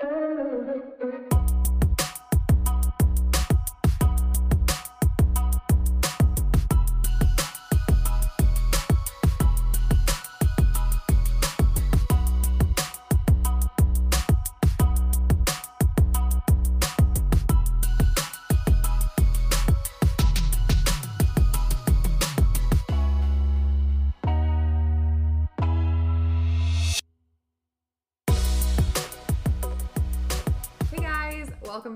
Hey guys, welcome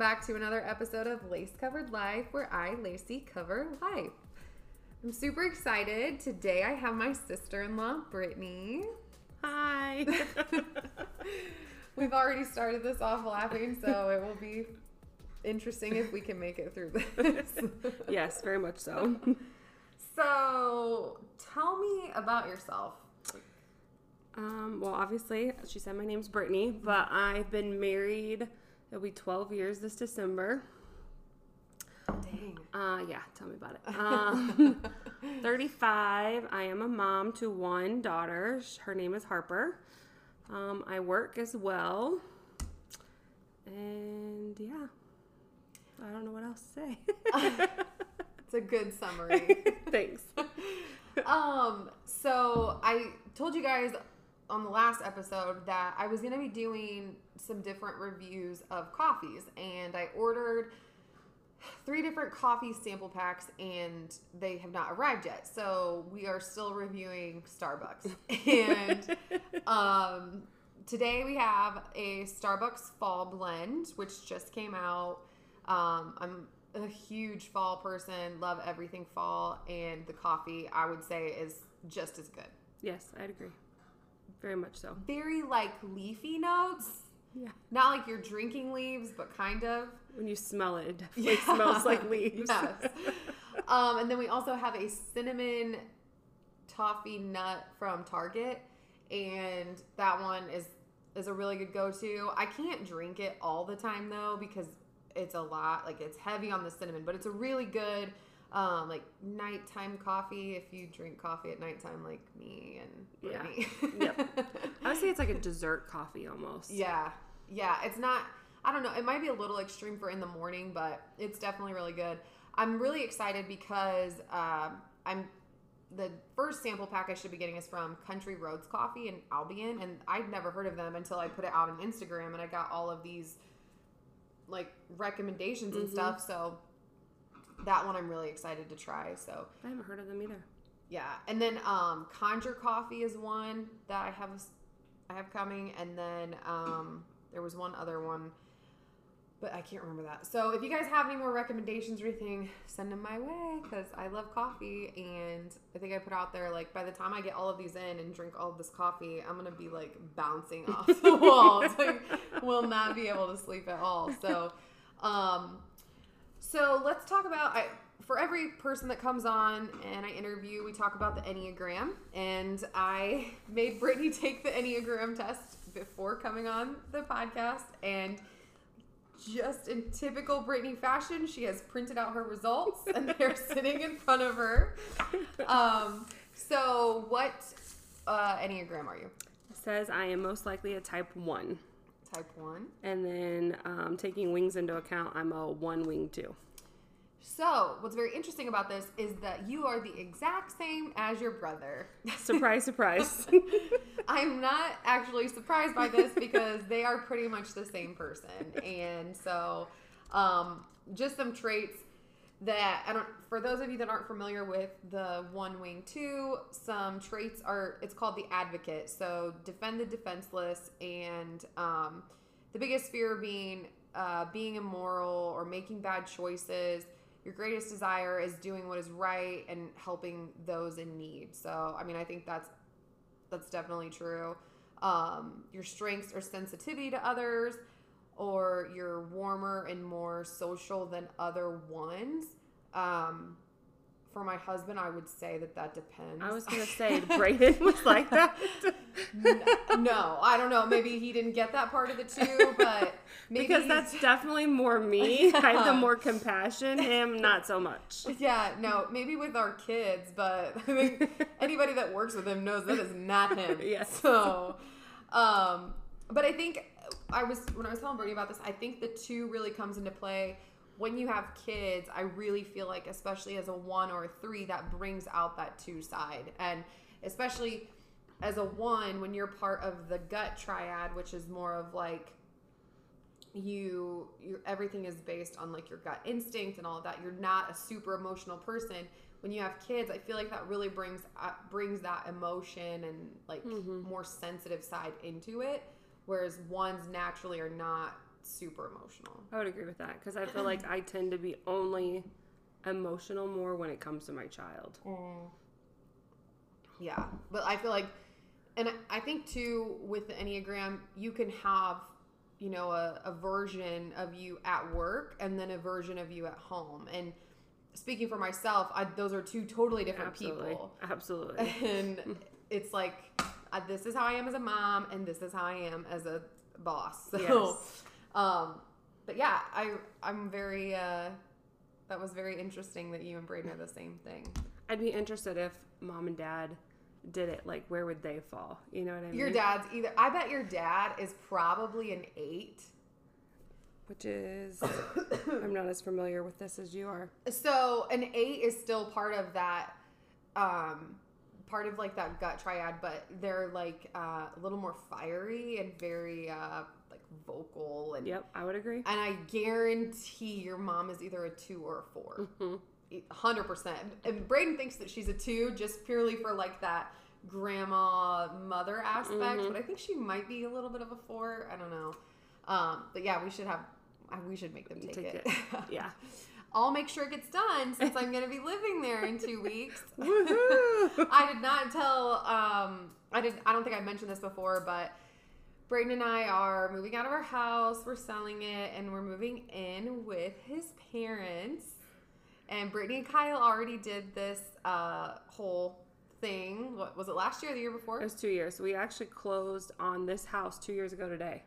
back to another episode of Lace Covered Life where I, Lacey, cover life. I'm super excited. Today I have my sister in law, Brittany. Hi. We've already started this off laughing, so it will be interesting if we can make it through this. yes, very much so. so, tell me about yourself. Um, well, obviously, she said my name's Brittany, but I've been married. It'll be 12 years this December. Dang. Uh, yeah, tell me about it. Um, 35. I am a mom to one daughter. Her name is Harper. Um, I work as well. And yeah, I don't know what else to say. It's a good summary. Thanks. um, so I told you guys on the last episode that I was going to be doing some different reviews of coffees, and I ordered three different coffee sample packs, and they have not arrived yet. So we are still reviewing Starbucks, and um, today we have a Starbucks Fall Blend, which just came out. Um, I'm a huge fall person, love everything fall, and the coffee I would say is just as good. Yes, I'd agree. Very much so. Very like leafy notes. Yeah. Not like you're drinking leaves, but kind of. When you smell it, it definitely smells like leaves. Yes. um, and then we also have a cinnamon toffee nut from Target, and that one is is a really good go-to. I can't drink it all the time though because it's a lot. Like it's heavy on the cinnamon, but it's a really good um, like nighttime coffee if you drink coffee at nighttime like me and Yeah. Yep. I would say it's like a dessert coffee almost. Yeah. Yeah. It's not, I don't know. It might be a little extreme for in the morning, but it's definitely really good. I'm really excited because um, I'm, the first sample pack I should be getting is from Country Roads Coffee in Albion. And I'd never heard of them until I put it out on Instagram and I got all of these like recommendations and Mhm. stuff. So that one I'm really excited to try. So I haven't heard of them either. yeah, and then um, Conjure Coffee is one that I have I have coming, and then um, there was one other one, but I can't remember that. So if you guys have any more recommendations or anything, send them my way because I love coffee, and I think I put out there like by the time I get all of these in and drink all of this coffee, I'm gonna be like bouncing off the walls. like, will not be able to sleep at all. So. Um, so let's talk about I, for every person that comes on and I interview, we talk about the Enneagram. And I made Brittany take the Enneagram test before coming on the podcast. And just in typical Brittany fashion, she has printed out her results and they're sitting in front of her. Um, so, what uh, Enneagram are you? It says I am most likely a type one. Type 1. And then um, taking wings into account, I'm a one wing two. So, what's very interesting about this is that you are the exact same as your brother. Surprise, surprise. I'm not actually surprised by this because they are pretty much the same person. And so, um, just some traits that I don't, for those of you that aren't familiar with the one wing two, some traits are, it's called the advocate. So, defend the defenseless, and um, the biggest fear being uh, being immoral or making bad choices. Your greatest desire is doing what is right and helping those in need. So, I mean, I think that's that's definitely true. Um, your strengths are sensitivity to others, or you're warmer and more social than other ones. Um, for my husband, I would say that that depends. I was going to say, Brayden was like that. no, I don't know. Maybe he didn't get that part of the two, but maybe because that's definitely more me. I have the more compassion. Him, not so much. Yeah, no, maybe with our kids, but I think anybody that works with him knows that is not him. Yes. So, um, but I think I was when I was telling Brody about this, I think the two really comes into play when you have kids. I really feel like, especially as a one or a three, that brings out that two side, and especially as a one, when you're part of the gut triad, which is more of like you, you everything is based on like your gut instinct and all of that. You're not a super emotional person. When you have kids, I feel like that really brings uh, brings that emotion and like more sensitive side into it, whereas ones naturally are not super emotional. I would agree with that because I feel like I tend to be only emotional more when it comes to my child. Mm. Yeah, but I feel like, and I think too with the Enneagram, you can have, you know, a, a version of you at work and then a version of you at home. And speaking for myself, I, those are two totally different Absolutely. people. Absolutely. And it's like, uh, this is how I am as a mom, and this is how I am as a boss. So, Yes. um, but yeah, I I'm very. Uh, that was very interesting that you and Braden are the same thing. I'd be interested if mom and dad did it. Like, where would they fall? You know what I mean? Your dad's either. I bet your dad is probably an eight. Which is, I'm not as familiar with this as you are. So an eight is still part of that, um, part of like that gut triad, but they're like uh, a little more fiery and very uh, like vocal and. Yep, I would agree. And I guarantee your mom is either a two or a 4 hundred percent. And Braden thinks that she's a two just purely for like that grandma mother aspect, but I think she might be a little bit of a four. I don't know. Um, but yeah, we should have. We should make them take, Take it. it. Yeah. I'll make sure it gets done since I'm going to be living there in two weeks. I did not tell. Um, I did. I don't think I mentioned this before, but Brayden and I are moving out of our house. We're selling it, and we're moving in with his parents. And Brittany and Kyle already did this uh, whole thing. What was it last year or the year before? It was two years. We actually closed on this house two years ago today.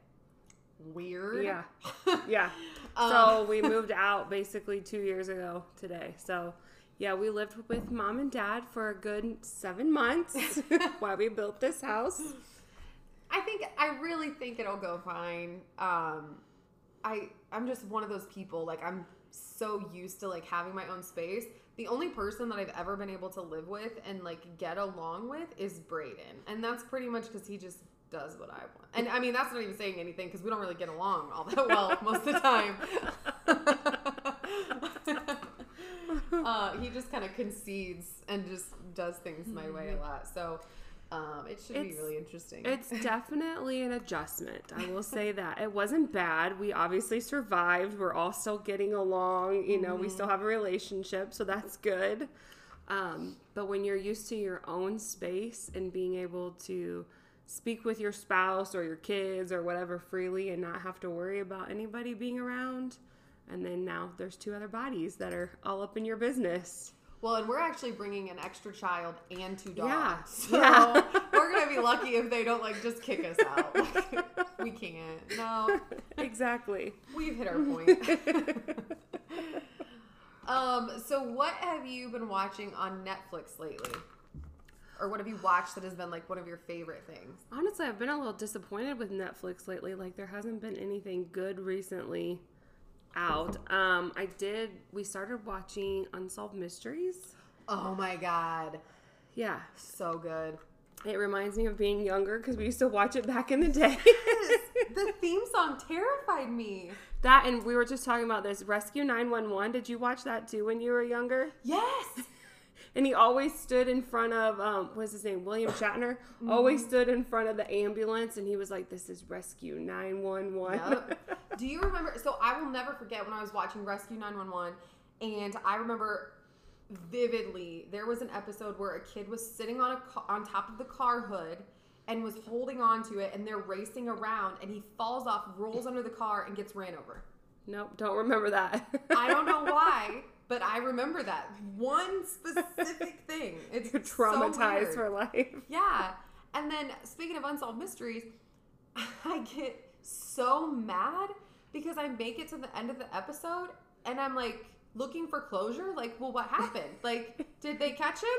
Weird. Yeah. Yeah. Um, so we moved out basically two years ago today. So yeah, we lived with mom and dad for a good seven months while we built this house. I think I really think it'll go fine. Um, I I'm just one of those people like I'm so used to like having my own space. The only person that I've ever been able to live with and like get along with is Braden, and that's pretty much because he just does what I want. And I mean that's not even saying anything because we don't really get along all that well most of the time. uh, he just kind of concedes and just does things my way a lot. So. Um, it should be really interesting. It's definitely an adjustment. I will say that. It wasn't bad. We obviously survived. We're all still getting along. You know, we still have a relationship, so that's good. Um, but when you're used to your own space and being able to speak with your spouse or your kids or whatever freely and not have to worry about anybody being around, and then now there's two other bodies that are all up in your business. Well, and we're actually bringing an extra child and two dogs. Yeah. So Yeah. we're gonna be lucky if they don't like just kick us out. Like, we can't. No, exactly. we've hit our point. um. So, what have you been watching on Netflix lately? Or what have you watched that has been like one of your favorite things? Honestly, I've been a little disappointed with Netflix lately. Like there hasn't been anything good recently out. Um, I did. We started watching Unsolved Mysteries. Oh my god, Yeah, so good. it reminds me of being younger because we used to watch it back in the day. the theme song terrified me. that and we were just talking about this Rescue Nine One One. Did you watch that too when you were younger? Yes. And he always stood in front of um, what's his name, William Shatner. Always stood in front of the ambulance, and he was like, "This is Rescue Nine One One." Yep. Do you remember? So I will never forget when I was watching Rescue 911, and I remember vividly there was an episode where a kid was sitting on a ca- on top of the car hood and was holding on to it, and they're racing around, and he falls off, rolls under the car, and gets ran over. Nope, don't remember that. I don't know why, but I remember that one specific thing. It's You're traumatized weird. for life. Yeah. And then speaking of unsolved mysteries, I get so mad because I make it to the end of the episode and I'm like looking for closure. Like, well, what happened? like, did they catch him?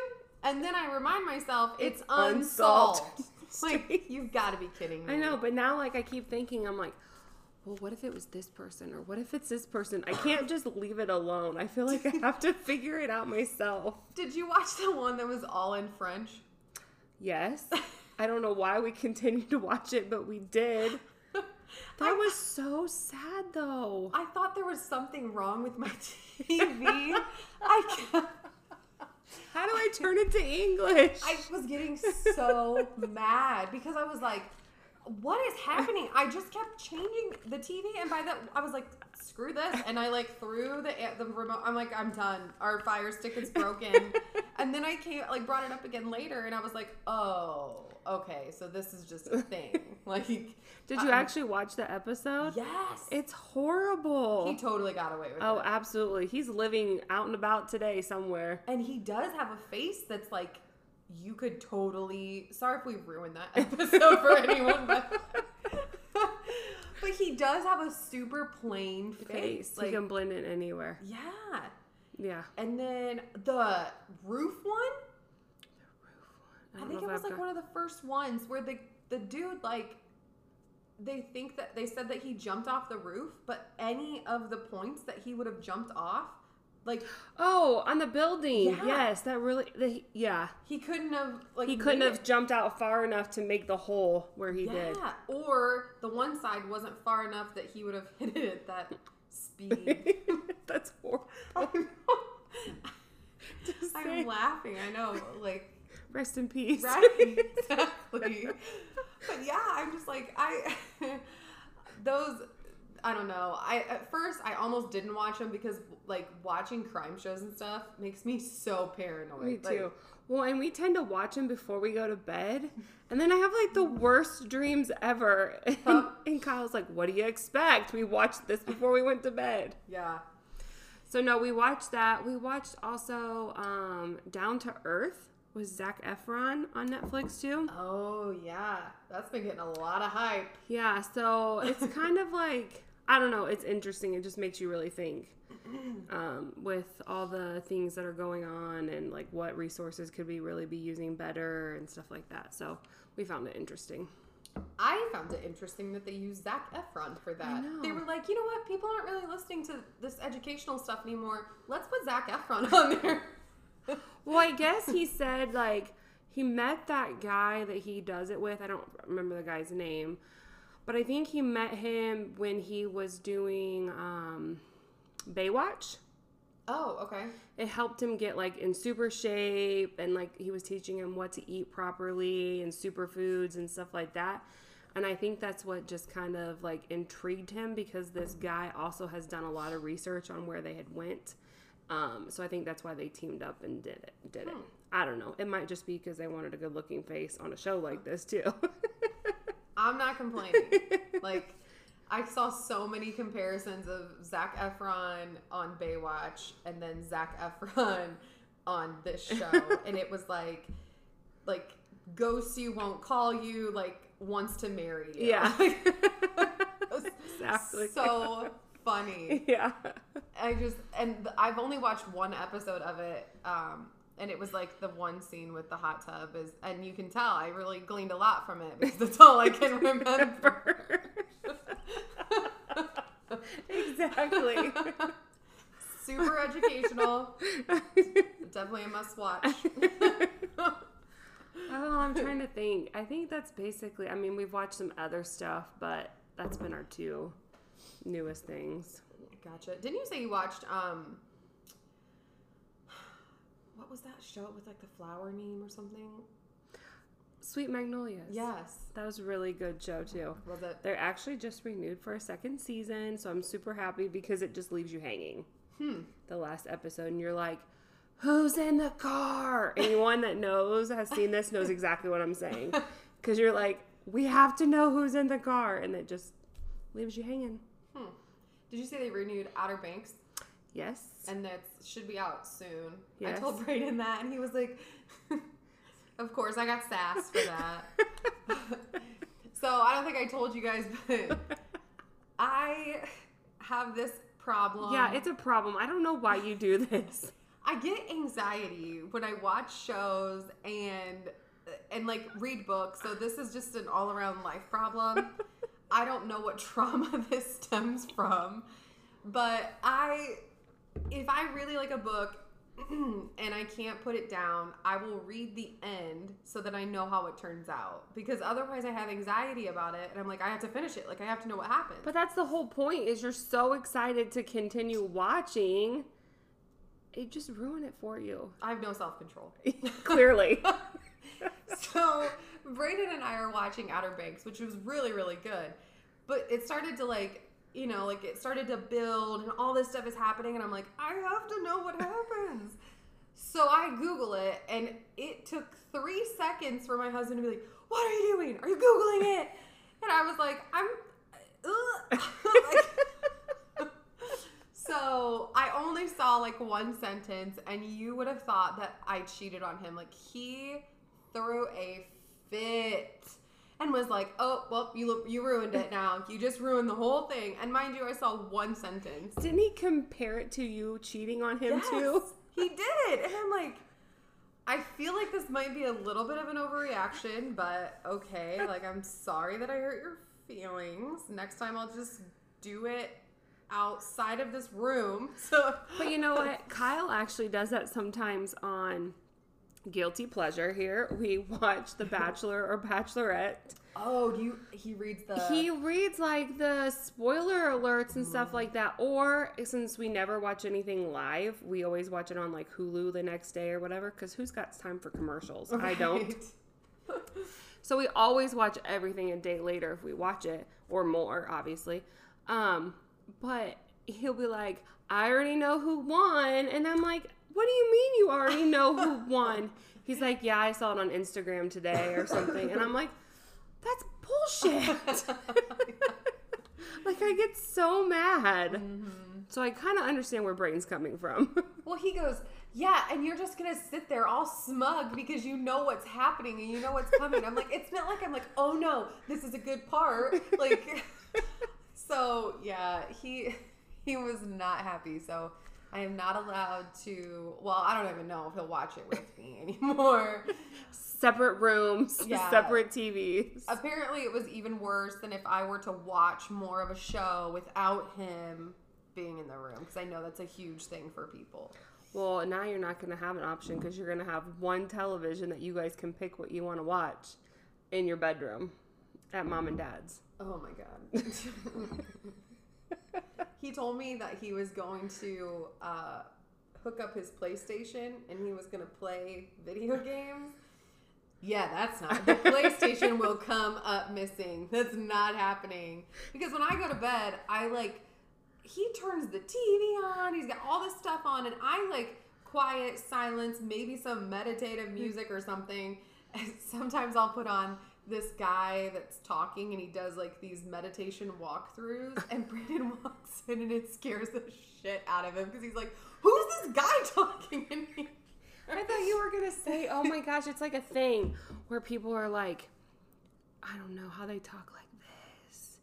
And then I remind myself it's, It's unsolved. unsolved. like, you've got to be kidding me. I know, but now like I keep thinking, I'm like, well, what if it was this person or what if it's this person? I can't just leave it alone. I feel like I have to figure it out myself. Did you watch the one that was all in French? Yes. I don't know why we continued to watch it, but we did. That was so sad though. I thought there was something wrong with my TV. I How do I turn it to English? I was getting so mad because I was like, what is happening? I just kept changing the TV, and by that, I was like, screw this. And I like threw the the remote. I'm like, I'm done. Our fire stick is broken. and then I came, like, brought it up again later, and I was like, oh, okay, so this is just a thing. Like, Did you I- actually watch the episode? yes. It's horrible. he totally got away with oh, it. Oh, absolutely. He's living out and about today somewhere. And he does have a face that's like you could totally. Sorry if we ruined that episode for anyone, but but he does have a super plain face. Face. Like, he can blend in anywhere. yeah. Yeah. And then the roof one. I, don't think it was like got- one of the first ones where the the dude like. They think that they said that he jumped off the roof, but any of the points that he would have jumped off, like Oh, on the building. Yeah. Yes, that really. The, yeah, he couldn't have like he couldn't have it. jumped out far enough to make the hole where he did. Yeah, or the one side wasn't far enough that he would have hit it at that speed. That's horrible. I'm, I'm laughing. I know, like Rest in peace. right, exactly. But yeah, I'm just like I those. I don't know. I at first I almost didn't watch them because like watching crime shows and stuff makes me so paranoid. Me Like, too. well, and we tend to watch them before we go to bed, and then I have like the worst dreams ever. And, Huh. and Kyle's like, "What do you expect? We watched this before we went to bed." yeah. So no, we watched that. We watched also um, Down to Earth with Zac Efron on Netflix too. Oh yeah, that's been getting a lot of hype. Yeah, so it's kind of like I don't know. It's interesting. It just makes you really think um, with all the things that are going on and like what resources could we really be using better and stuff like that. So we found it interesting. I found it interesting that they used Zac Efron for that. They were like, you know what? People aren't really listening to this educational stuff anymore. Let's put Zac Efron on there. Well, I guess he said like he met that guy that he does it with. I don't remember the guy's name, but I think he met him when he was doing um, Baywatch. oh, okay. It helped him get like in super shape and like he was teaching him what to eat properly and superfoods and stuff like that. And I think that's what just kind of like intrigued him because this guy also has done a lot of research on where they had went. Um, so I think that's why they teamed up and did it. Did it. I don't know. It might just be because they wanted a good looking face on a show like this too. I'm not complaining. like, I saw so many comparisons of Zac Efron on Baywatch and then Zac Efron on this show, and it was like, like ghosts you won't call you, like wants to marry you. Yeah. Exactly. so funny. yeah. I just and I've only watched one episode of it, um, and it was like the one scene with the hot tub is, and you can tell I really gleaned a lot from it because that's all I can remember. exactly. Super educational, definitely a must watch. Oh, I'm trying to think. I think that's basically. I mean, we've watched some other stuff, but that's been our two newest things. gotcha. Didn't you say you watched um? What was that show with like the flower name or something? Sweet Magnolias. Yes, that was a really good show too. was it? They're actually just renewed for a second season, so I'm super happy because it just leaves you hanging. Hmm. The last episode, and you're like, "Who's in the car?" Anyone that knows has seen this knows exactly what I'm saying, because you're like, "We have to know who's in the car," and it just leaves you hanging. Hmm. Did you say they renewed Outer Banks? Yes. and that should be out soon. I told Brayden that, and he was like, "Of course, I got sass for that." so I don't think I told you guys, but I have this problem. yeah, it's a problem. I don't know why you do this. I get anxiety when I watch shows and and like read books. So this is just an all around life problem. I don't know what trauma this stems from, but I, if I really like a book and I can't put it down, I will read the end so that I know how it turns out. Because otherwise, I have anxiety about it, and I'm like, I have to finish it. Like, I have to know what happened. But that's the whole point is you're so excited to continue watching. It just ruin it for you. I have no self control. Clearly. so Brayden and I are watching Outer Banks, which was really, really good. But it started to like, you know, like it started to build and all this stuff is happening, and I'm like, I have to know what happens. So I Google it, and it took three seconds for my husband to be like, What are you doing? Are you Googling it? And I was like, I'm. Uh, like, so I only saw like one sentence, and you would have thought that I cheated on him. Like he threw a fit and was like, "Oh, well, you you ruined it now. You just ruined the whole thing." And mind you, I saw one sentence. Didn't he compare it to you cheating on him Yes, too? he did, and I'm like, I feel like this might be a little bit of an overreaction, but okay. Like, I'm sorry that I hurt your feelings. Next time, I'll just do it outside of this room. So, But you know what? Kyle actually does that sometimes on Guilty Pleasure here. We watch The Bachelor or Bachelorette. oh, do you? He reads the. He reads like the spoiler alerts and stuff like that. Or since we never watch anything live, we always watch it on like Hulu the next day or whatever. Because who's got time for commercials? I don't. So we always watch everything a day later if we watch it, or more, obviously. Um, but he'll be like, I already know who won. And I'm like, what do you mean you already know who won? He's like, yeah, I saw it on Instagram today or something. And I'm like, that's bullshit. like, I get so mad. Mm-hmm. So I kind of understand where Brain's coming from. Well, he goes, yeah, and you're just gonna sit there all smug because you know what's happening and you know what's coming. I'm like, it's not like I'm like, oh no, this is a good part. Like, so yeah, he he was not happy. So I am not allowed to. Well, I don't even know if he'll watch it with me anymore. separate rooms, Yeah. separate TVs. Apparently, it was even worse than if I were to watch more of a show without him being in the room because I know that's a huge thing for people. Well, now you're not going to have an option because you're going to have one television that you guys can pick what you want to watch in your bedroom at mom and dad's. Oh my god. he told me that he was going to uh, hook up his PlayStation and he was going to play video games. Yeah, that's not. The PlayStation will come up missing. That's not happening. Because when I go to bed, I like he turns the TV on. He's got all this stuff on, and I like quiet, silence, maybe some meditative music or something. Sometimes I'll put on this guy that's talking, and he does like these meditation walkthroughs. And Brandon walks in, and it scares the shit out of him because he's like, "Who's this guy talking in here?" I thought you were to say, oh my gosh, it's like a thing where people are like, I don't know how they talk like this.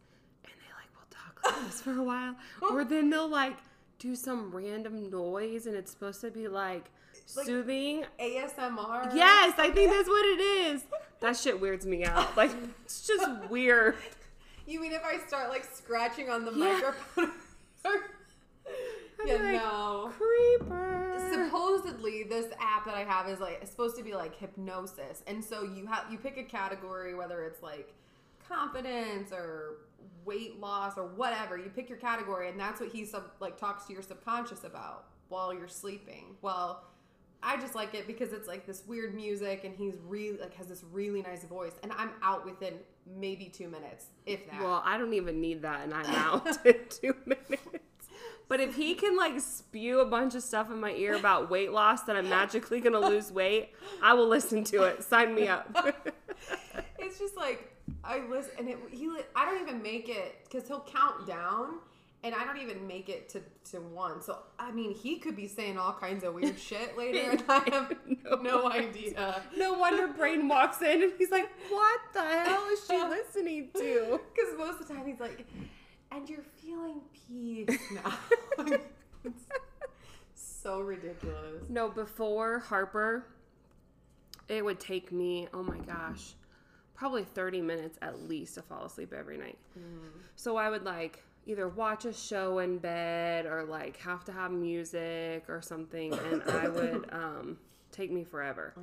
And they like will talk like this for a while. Or then they'll like do some random noise and it's supposed to be like, Like- soothing. ASMR. Yes, I think that's what it is. That shit weirds me out. Like, it's just weird. You mean if I start like scratching on the Yeah. microphone? Yeah, like, no. Creeper. supposedly this app that I have is like supposed to be like hypnosis, and so you have you pick a category whether it's like confidence or weight loss or whatever. You pick your category, and that's what he sub like talks to your subconscious about while you're sleeping. Well. I just like it because it's like this weird music and he's really like has this really nice voice and I'm out within maybe 2 minutes if that. Well, I don't even need that, and I'm out in two minutes. But if he can like spew a bunch of stuff in my ear about weight loss that I'm magically gonna lose weight, I will listen to it. Sign me up. it's just like I listen, and it, he I don't even make it because he'll count down, and I don't even make it to to one. So I mean, he could be saying all kinds of weird shit later, and I have No no, idea. no wonder Brain walks in and he's like, "What the hell is she listening to?" Because most of the time he's like, "And you're feeling peace now." It's so ridiculous. No, before Harper, it would take me, oh my gosh, probably 30 minutes at least to fall asleep every night. Mm. So I would like either watch a show in bed or like have to have music or something and I would um take me forever.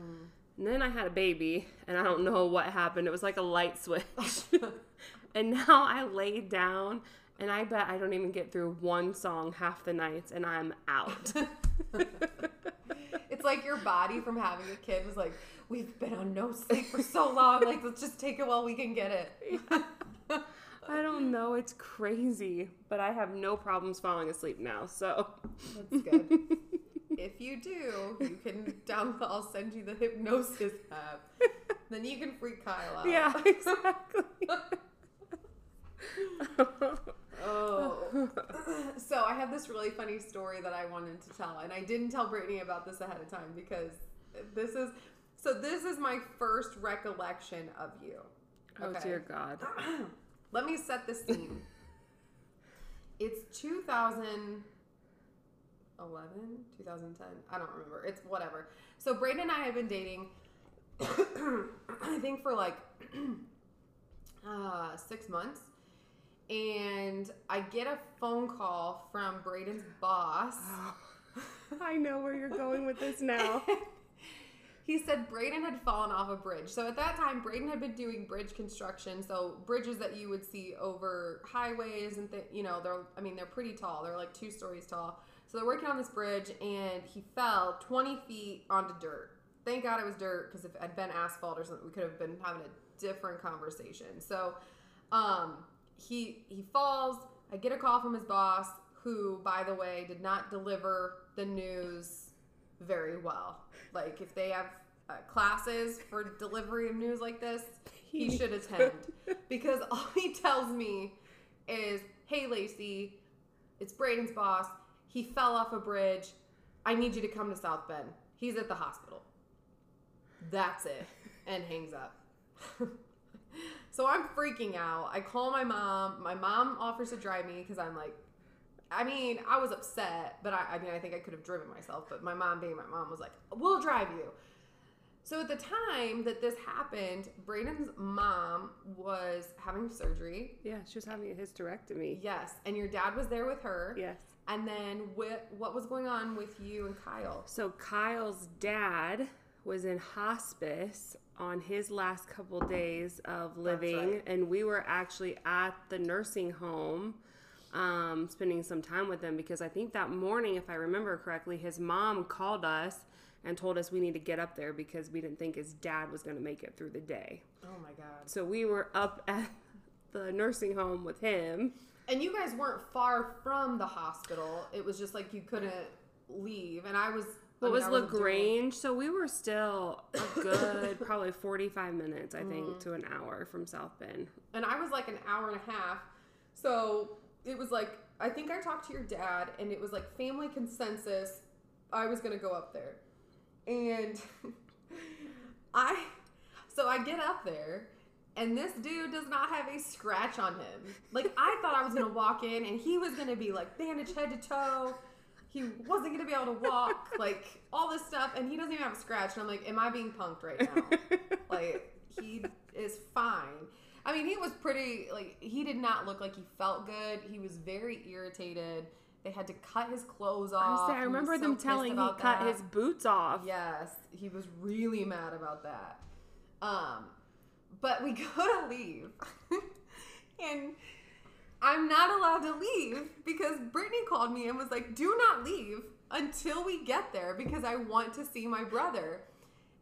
And then I had a baby and I don't know what happened. It was like a light switch. and now I lay down and I bet I don't even get through one song half the nights and I'm out. It's like your body from having a kid was like, we've been on no sleep for so long. Like, let's just take it while we can get it. I don't know, it's crazy, but I have no problems falling asleep now. So That's good. if you do, you can download. I'll send you the hypnosis app. Then you can freak Kyle out. yeah, exactly. Oh. so I have this really funny story that I wanted to tell, and I didn't tell Brittany about this ahead of time because this is so. This is my first recollection of you. Oh dear God. Let me set the scene. it's 2011, 2010. I don't remember. It's whatever. So Brayden and I have been dating. I think for like uh, six months. And I get a phone call from Braden's boss. I know where you're going with this now. he said Braden had fallen off a bridge. So at that time, Braden had been doing bridge construction. So bridges that you would see over highways and th- you know they're I mean they're pretty tall. They're like two stories tall. So they're working on this bridge and he fell 20 feet onto dirt. Thank God it was dirt because if it had been asphalt or something, we could have been having a different conversation. So um, he he falls. I get a call from his boss, who, by the way, did not deliver the news very well. Like if they have uh, classes for delivery of news like this, he should attend because all he tells me is, "Hey, Lacey, it's Braden's boss. He fell off a bridge. I need you to come to South Bend. He's at the hospital." That's it, and hangs up. so I'm freaking out. I call my mom. My mom offers to drive me because I'm like, I mean, I was upset, but I, I mean, I think I could have driven myself. But my mom, being my mom, was like, "We'll drive you." So at the time that this happened, Braden's mom was having surgery. Yeah, she was having a hysterectomy. Yes, and your dad was there with her. Yes. And then what what was going on with you and Kyle? So Kyle's dad was in hospice on his last couple days of living, right. and we were actually at the nursing home, um, spending some time with him because I think that morning, if I remember correctly, his mom called us and told us we need to get up there because we didn't think his dad was going to make it through the day. Oh my god. So we were up at the nursing home with him. And you guys weren't far from the hospital. It was just like you couldn't leave, and I was. I What mean, was wasn't doing- LaGrange? So we were still a good, probably 45 minutes, I think, to an hour from South Bend. and I was like an hour and a half. So it was like I think I talked to your dad, and it was like family consensus. I was gonna go up there, and I. So I get up there, and this dude does not have a scratch on him. Like I thought I was gonna walk in, and he was gonna be like bandaged head to toe. He wasn't gonna be able to walk, like all this stuff, and he doesn't even have a scratch. And I'm like, am I being punked right now? like he is fine. I mean, he was pretty like he did not look like he felt good. He was very irritated. They had to cut his clothes I, off. say, I remember them telling he about cut that. his boots off. Yes, he was really mad about that. Um, but we go to leave, and I'm not allowed to leave because Brittany called me and was like, "Do not leave until we get there because I want to see my brother."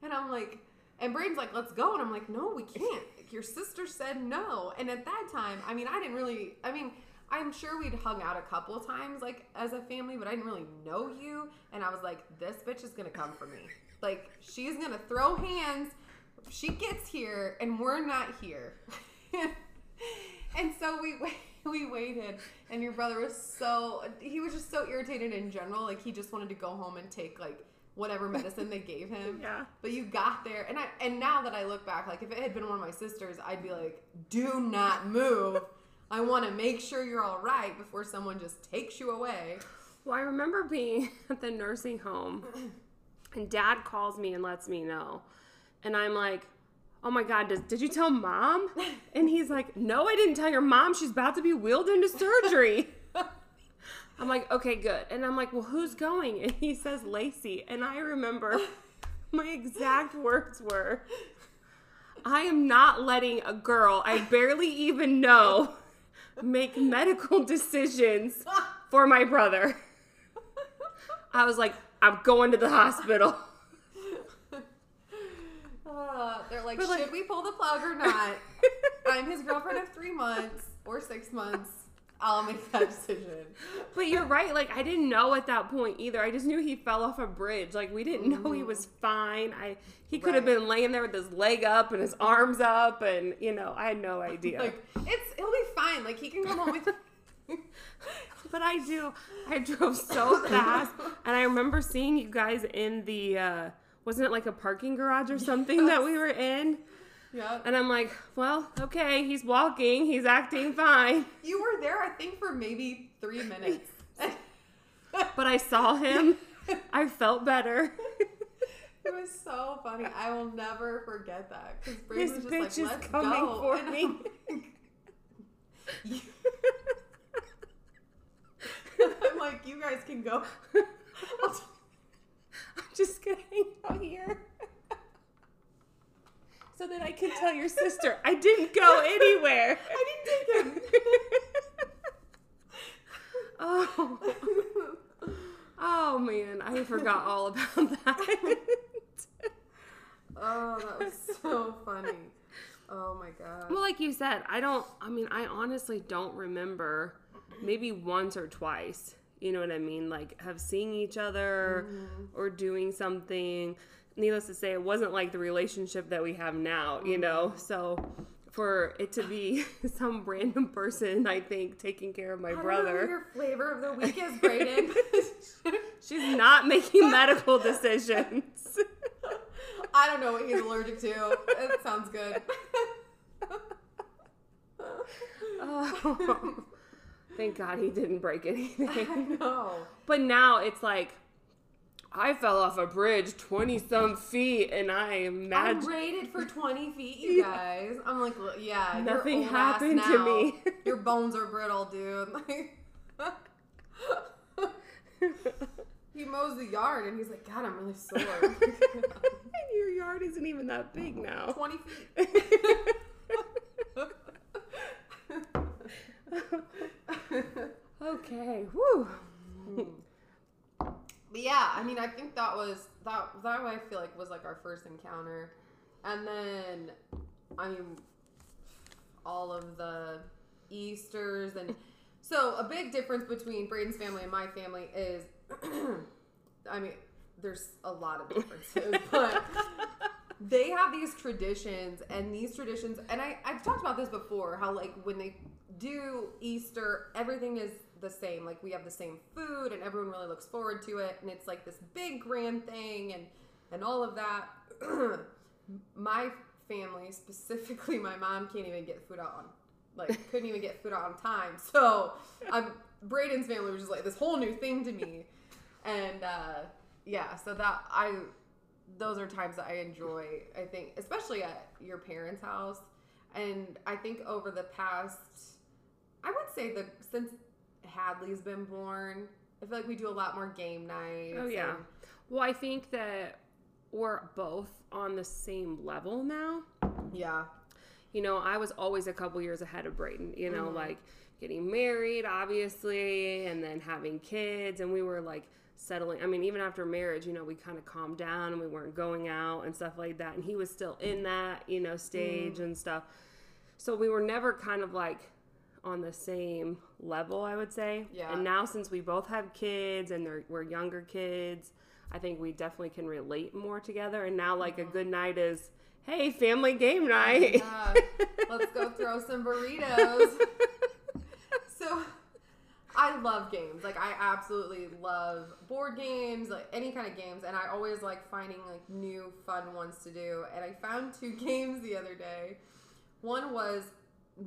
And I'm like, and Braden's like, "Let's go," and I'm like, "No, we can't. Your sister said no." And at that time, I mean, I didn't really. I mean. I'm sure we'd hung out a couple times, like as a family, but I didn't really know you. And I was like, this bitch is gonna come for me. Like, she's gonna throw hands. She gets here, and we're not here. and so we we waited, and your brother was so he was just so irritated in general. Like he just wanted to go home and take like whatever medicine they gave him. Yeah. But you got there, and I and now that I look back, like if it had been one of my sisters, I'd be like, "Do not move. I want to make sure you're all right before someone just takes you away." Well, I remember being at the nursing home, and dad calls me and lets me know. And I'm like, oh my god, does, did you tell mom? And he's like, no, I didn't tell your mom. She's about to be wheeled into surgery. I'm like, okay, good. And I'm like, well, who's going? And he says Lacey. And I remember my exact words were, I am not letting a girl I barely even know make medical decisions for my brother. I was like, I'm going to the hospital. Uh, they're like, But, should like- we pull the plug or not? I'm his girlfriend of three months or six months. I'll make that decision. But you're right. Like I didn't know at that point either. I just knew he fell off a bridge. Like we didn't know he was fine. I he could have Right. been laying there with his leg up and his arms up, and you know I had no idea. Like it's he'll be fine. Like he can come home with. but I do. I drove so fast, and I remember seeing you guys in the. uh wasn't it like a parking garage or something that we were in? Yeah. And I'm like, well, okay, he's walking, he's acting fine. You were there, I think, for maybe three minutes. But I saw him. I felt better. It was so funny. I will never forget that because This was just bitch like, "Let's coming go." for And me. Like, I'm like, you guys can go. I'm just gonna hang out here. So that I can tell your sister I didn't go anywhere. I didn't take him. oh. Oh man, I forgot all about that. oh, that was so funny. Oh my god. well, like you said, I don't I mean, I honestly don't remember maybe once or twice. You know what I mean? Like have seen each other mm-hmm. or doing something. Needless to say, it wasn't like the relationship that we have now, you mm-hmm. know? So for it to be some random person, I think, taking care of my I brother. your flavor of the week is, Braden. She's not making medical decisions. I don't know what he's allergic to. It sounds good. oh, thank God he didn't break I anything. know. But now it's like, I fell off a bridge 20 some feet and I am. I'm rated for 20 feet, you guys. I'm like, "Look, yeah, Nothing happened to me." Your bones are brittle, dude. Like, he mows the yard and he's like, God, I'm really sore. and your yard isn't even that big now. 20 feet. okay, whew. Mm-hmm. But yeah, I mean, I think that was that. That I feel like was like our first encounter, and then, I mean, all of the Easter's and so a big difference between Braden's family and my family is, I mean, there's a lot of differences, but they have these traditions and these traditions and I, i've talked about this before how like when they do easter everything is the same like we have the same food and everyone really looks forward to it and it's like this big grand thing and and all of that. My family specifically my mom can't even get food out on like couldn't even get food out on time. So i'm braden's family was just like this whole new thing to me. And uh yeah so that i those are times that I enjoy. I think, especially at your parents' house, and I think over the past, I would say that since Hadley's been born, I feel like we do a lot more game nights. Oh, yeah. and- Well, I think that we're both on the same level now. yeah, You know, I was always a couple years ahead of Brayden, you know, Mhm. like getting married, obviously, and then having kids. And we were like settling. I mean, even after marriage, you know, we kind of calmed down and we weren't going out and stuff like that. And he was still in that, you know, stage and stuff. So we were never kind of like on the same level, I would say. Yeah. And now, since we both have kids and they're, we're younger kids, I think we definitely can relate more together. And now, like, a mm-hmm. good night is, hey, family game night. yeah. Let's go throw some burritos. so I love games. Like I absolutely love board games, like any kind of games, and I always like finding like new fun ones to do. And I found two games the other day. One was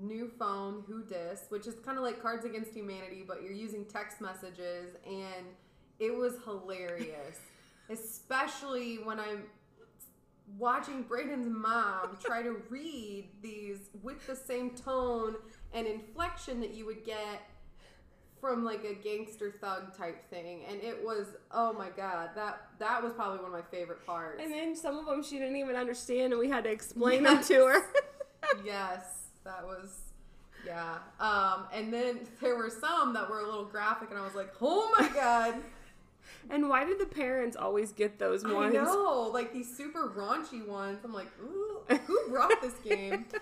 New Phone Who Dis, which is kind of like Cards Against Humanity, but you're using text messages, and it was hilarious, especially when I'm watching Braden's mom try to read these with the same tone and inflection that you would get from like a gangster thug type thing and it was oh my god that that was probably one of my favorite parts. And then some of them she didn't even understand, and we had to explain them to her. yes that was yeah um and then there were some that were a little graphic and i was like oh my god. And why did the parents always get those ones? i know like these super raunchy ones. I'm like Ooh, who brought this game?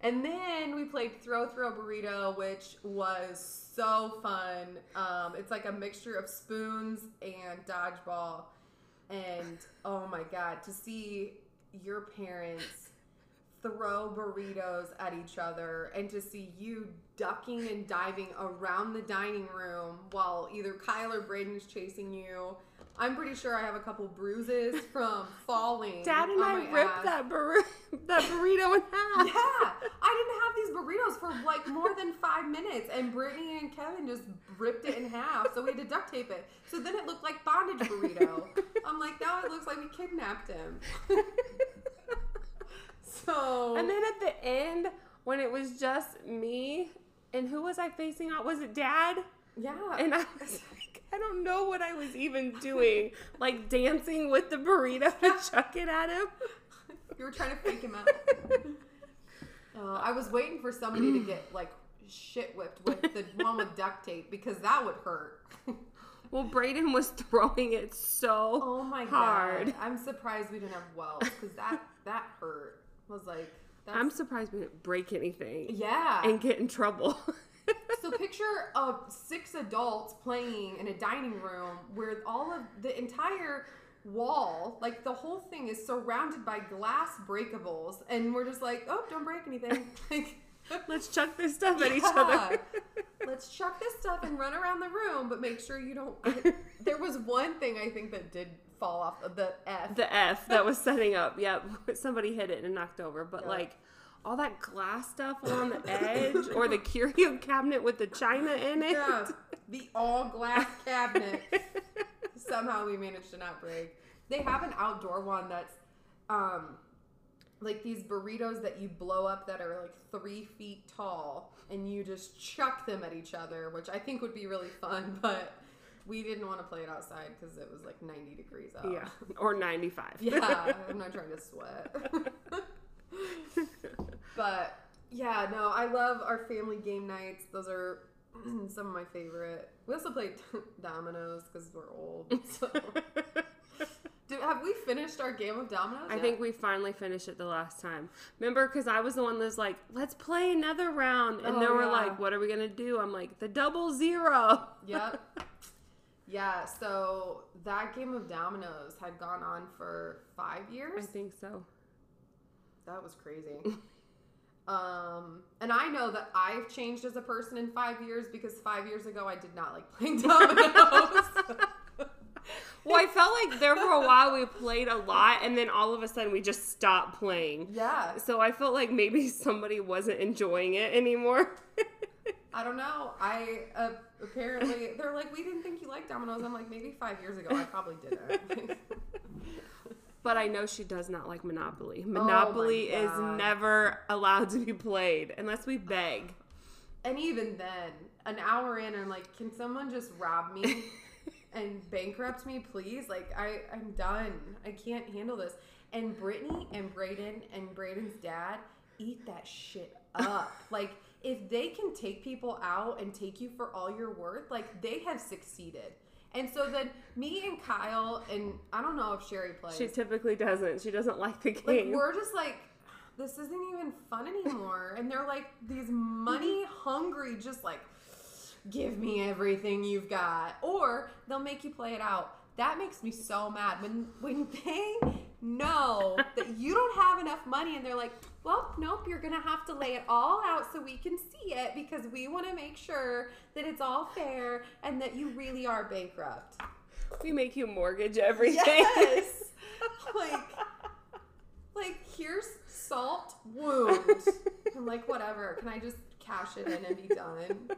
And then we played throw throw burrito which was so fun. Um it's like a mixture of spoons and dodgeball. And oh my god to see your parents throw burritos at each other and to see you ducking and diving around the dining room while either Kyle or Braden's chasing you. I'm pretty sure I have a couple bruises from falling. Dad and I ripped ass. that bur- that burrito in half. Yeah, I didn't have these burritos for like more than five minutes, and Brittany and Kevin just ripped it in half. So we had to duct tape it. So then it looked like bondage burrito. I'm like, now it looks like we kidnapped him. So And then at the end, when it was just me, and who was I facing out? Was it Dad? yeah, And I was like, I don't know what I was even doing. like dancing with the burrito to chuck it at him. you were trying to fake him out. Uh, I was waiting for somebody to get like shit whipped with the one with duct tape because that would hurt. Well, Braden was throwing it so Oh my hard. god! I'm surprised we didn't have wells because that that hurt. Was like that's, I'm surprised we didn't break anything yeah. and get in trouble. so picture of six adults playing in a dining room where all of the entire wall, like the whole thing, is surrounded by glass breakables, and we're just like, oh, don't break anything. Like, Let's chuck this stuff at each other. let's chuck this stuff and run around the room, but make sure you don't. there was one thing I think that did fall off the F. the F that was setting up. Yep, somebody hit it and knocked over. But Yeah. like all that glass stuff on the edge, or the curio cabinet with the china in it. Yeah, the all glass cabinet. Somehow we managed to not break. They have an outdoor one that's um like these burritos that you blow up that are like three feet tall and you just chuck them at each other, which I think would be really fun, but we didn't want to play it outside because it was like 90 degrees out. Yeah, or 95. Yeah, I'm not trying to sweat. but yeah, no, I love our family game nights. Those are some of my favorite. We also played dominoes because we're old. So. Do, have we finished our game of dominoes? I yet? think we finally finished it the last time. Remember, because I was the one that's like, let's play another round. And Oh, they were yeah. like, what are we going to do? I'm like, the double zero. Yep. Yeah, so that game of dominoes had gone on for five years. I think so. That was crazy. um, and I know that I've changed as a person in five years because five years ago I did not like playing dominoes. Well, I felt like there for a while we played a lot, and then all of a sudden we just stopped playing. yeah, So I felt like maybe somebody wasn't enjoying it anymore. I don't know. I uh, apparently they're like, we didn't think you liked dominoes. I'm like, maybe five years ago I probably didn't. but I know she does not like Monopoly. Oh Monopoly is never allowed to be played unless we beg. and even then, an hour in, I'm like, can someone just rob me? and bankrupt me, please. Like I, I'm done. I can't handle this. And Brittany and Braden and Braden's dad eat that shit up. like if they can take people out and take you for all you're worth, like they have succeeded. And so then me and Kyle and I don't know if Sherry plays. She typically doesn't. She doesn't like the like game. we're just like this isn't even fun anymore. and they're like these money hungry, just like give me everything you've got, or they'll make you play it out. That makes me so mad when when they know that you don't have enough money and they're like, well, nope, you're gonna have to lay it all out so we can see it because we want to make sure that it's all fair and that you really are bankrupt. we make you mortgage everything. Yes. like, like here's salt wound. I'm like, whatever. Can I just cash it in and be done?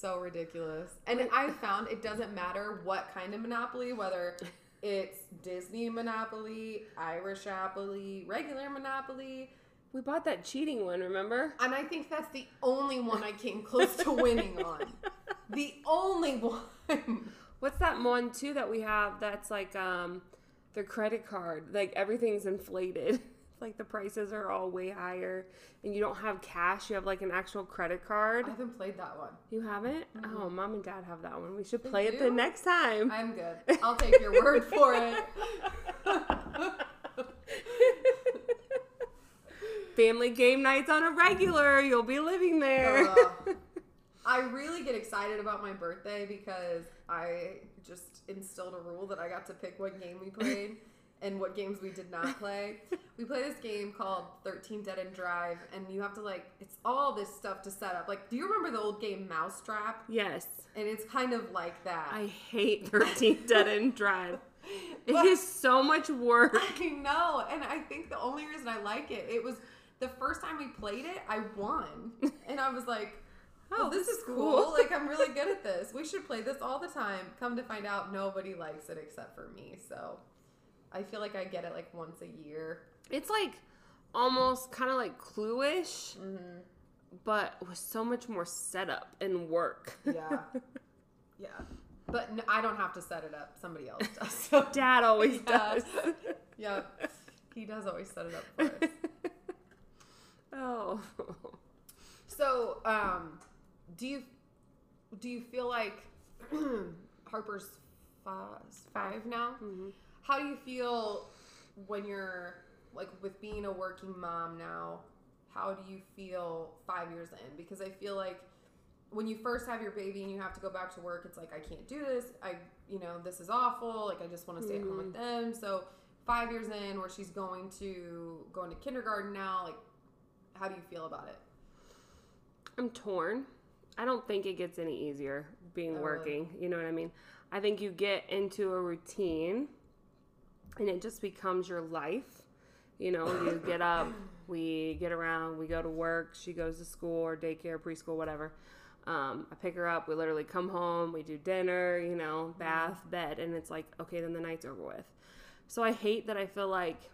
So ridiculous. And I found it doesn't matter what kind of monopoly, whether It's Disney Monopoly, Irish Monopoly, regular Monopoly. We bought that cheating one, remember? And I think that's the only one I came close to winning on. The only one. What's that one too that we have that's like um the credit card? Like everything's inflated. like the prices are all way higher and you don't have cash, you have like an actual credit card. I haven't played that one. You haven't? Oh, mom and dad have that one. We should play it the next time. I'm good. I'll take your word for it. Family game nights on a regular. You'll be living there. Uh, I really get excited about my birthday because I just instilled a rule that I got to pick what game we played and what games we did not play. We play this game called 13 Dead End Drive, and you have to like, it's all this stuff to set up. Like, do you remember the old game Mousetrap? yes. And it's kind of like that. I hate 13 Dead End Drive. It But- is so much work. I know, and I think the only reason I like it, it was the first time we played it, I won, and I was like, "Oh, this is cool! Like I'm really good at this. We should play this all the time." Come to find out, nobody likes it except for me. So I feel like I get it like once a year. It's like almost kind of like cluish, Mm-hmm. but with so much more setup and work. Yeah, yeah. But I don't have to set it up. Somebody else does. So. Dad always Yeah. does. yeah, he does always set it up for us. oh. So, um, do you do you feel like Harper's five, five now? Mhm. How do you feel when you're like with being a working mom now? How do you feel five years in? Because I feel like when you first have your baby and you have to go back to work, it's like I can't do this. I, you know, this is awful. Like I just want to stay at home with mm-hmm. them. So five years in, where she's going to going to kindergarten now, like how do you feel about it? I'm torn. I don't think it gets any easier being Oh, really? working. You know what I mean? I think you get into a routine and it just becomes your life. You know, you get up, we get around, we go to work, she goes to school or daycare, preschool, whatever. Um, I pick her up, we literally come home, we do dinner, you know, bath, bed, and it's like, okay, then the night's over with. So I hate that I feel like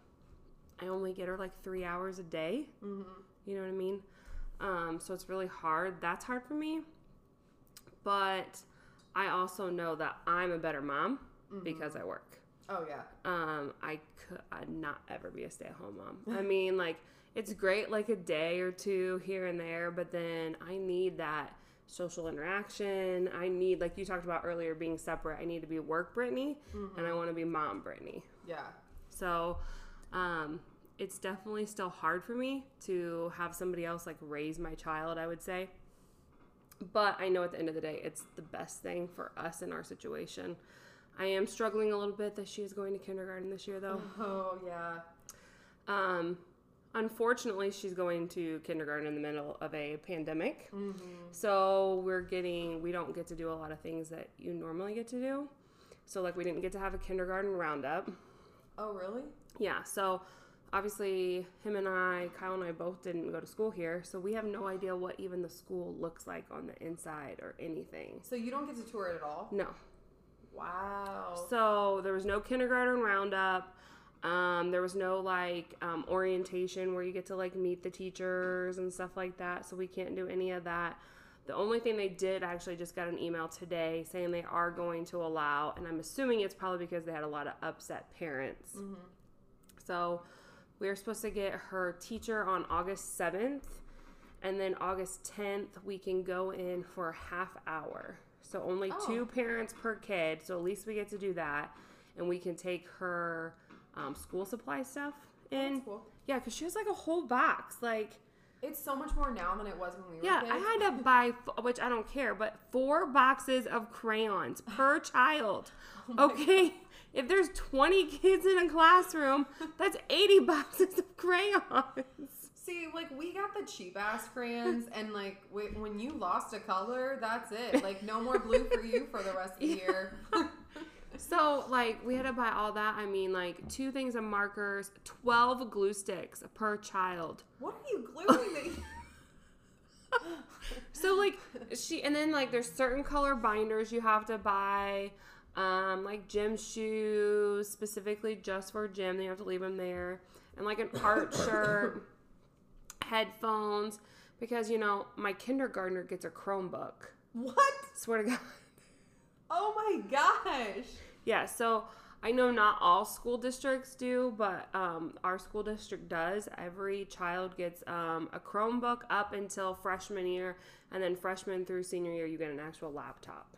I only get her like three hours a day. Mm-hmm. You know what I mean? Um, so it's really hard. That's hard for me. But I also know that I'm a better mom because I work. Oh yeah. Um, I could I'd not ever be a stay at home mom. I mean, like, it's great like a day or two here and there, but then I need that social interaction. I need, like you talked about earlier, being separate. I need to be work Brittany and I want to be mom Brittany. Yeah. So, um, it's definitely still hard for me to have somebody else like raise my child, I would say. But I know at the end of the day, it's the best thing for us in our situation. I am struggling a little bit that she is going to kindergarten this year, though. Oh yeah. Um, unfortunately, she's going to kindergarten in the middle of a pandemic. Mm-hmm. So we're getting, we don't get to do a lot of things that you normally get to do. So, like, we didn't get to have a kindergarten roundup. Oh really? Yeah, so obviously him and I, Kyle and I both didn't go to school here, so we have no idea what even the school looks like on the inside or anything. So you don't get to tour it at all? No. Wow. So there was no kindergarten roundup. Um, there was no like um, orientation where you get to like meet the teachers and stuff like that. So we can't do any of that. The only thing they did I actually just got an email today saying they are going to allow, and I'm assuming it's probably because they had a lot of upset parents. Mm-hmm. So we are supposed to get her teacher on August 7th, and then August 10th, we can go in for a half hour. So only Oh. two parents per kid. So at least we get to do that, and we can take her um, school supply stuff in. Cool. Yeah, because she has like a whole box. Like, It's so much more now than it was when we were yeah, kids. I had to buy, which I don't care, but four boxes of crayons per child. Oh okay, if there's 20 kids in a classroom, that's 80 boxes of crayons. See, like we got the cheap ass crayons, and like wh- when you lost a color, that's it. Like no more blue for you for the rest of the year. So, like, we had to buy all that. I mean, like, two things of markers, 12 glue sticks per child. what are you gluing? So, like, she, and then, like, there's certain color binders you have to buy. um, like gym shoes, specifically just for gym. Then you have to leave them there, and like an art shirt, headphones, because you know my kindergartner gets a Chromebook. What? Swear to God. Oh my gosh. Yeah, so I know not all school districts do, but um, our school district does. Every child gets um, a Chromebook up until freshman year, and then freshman through senior year, you get an actual laptop.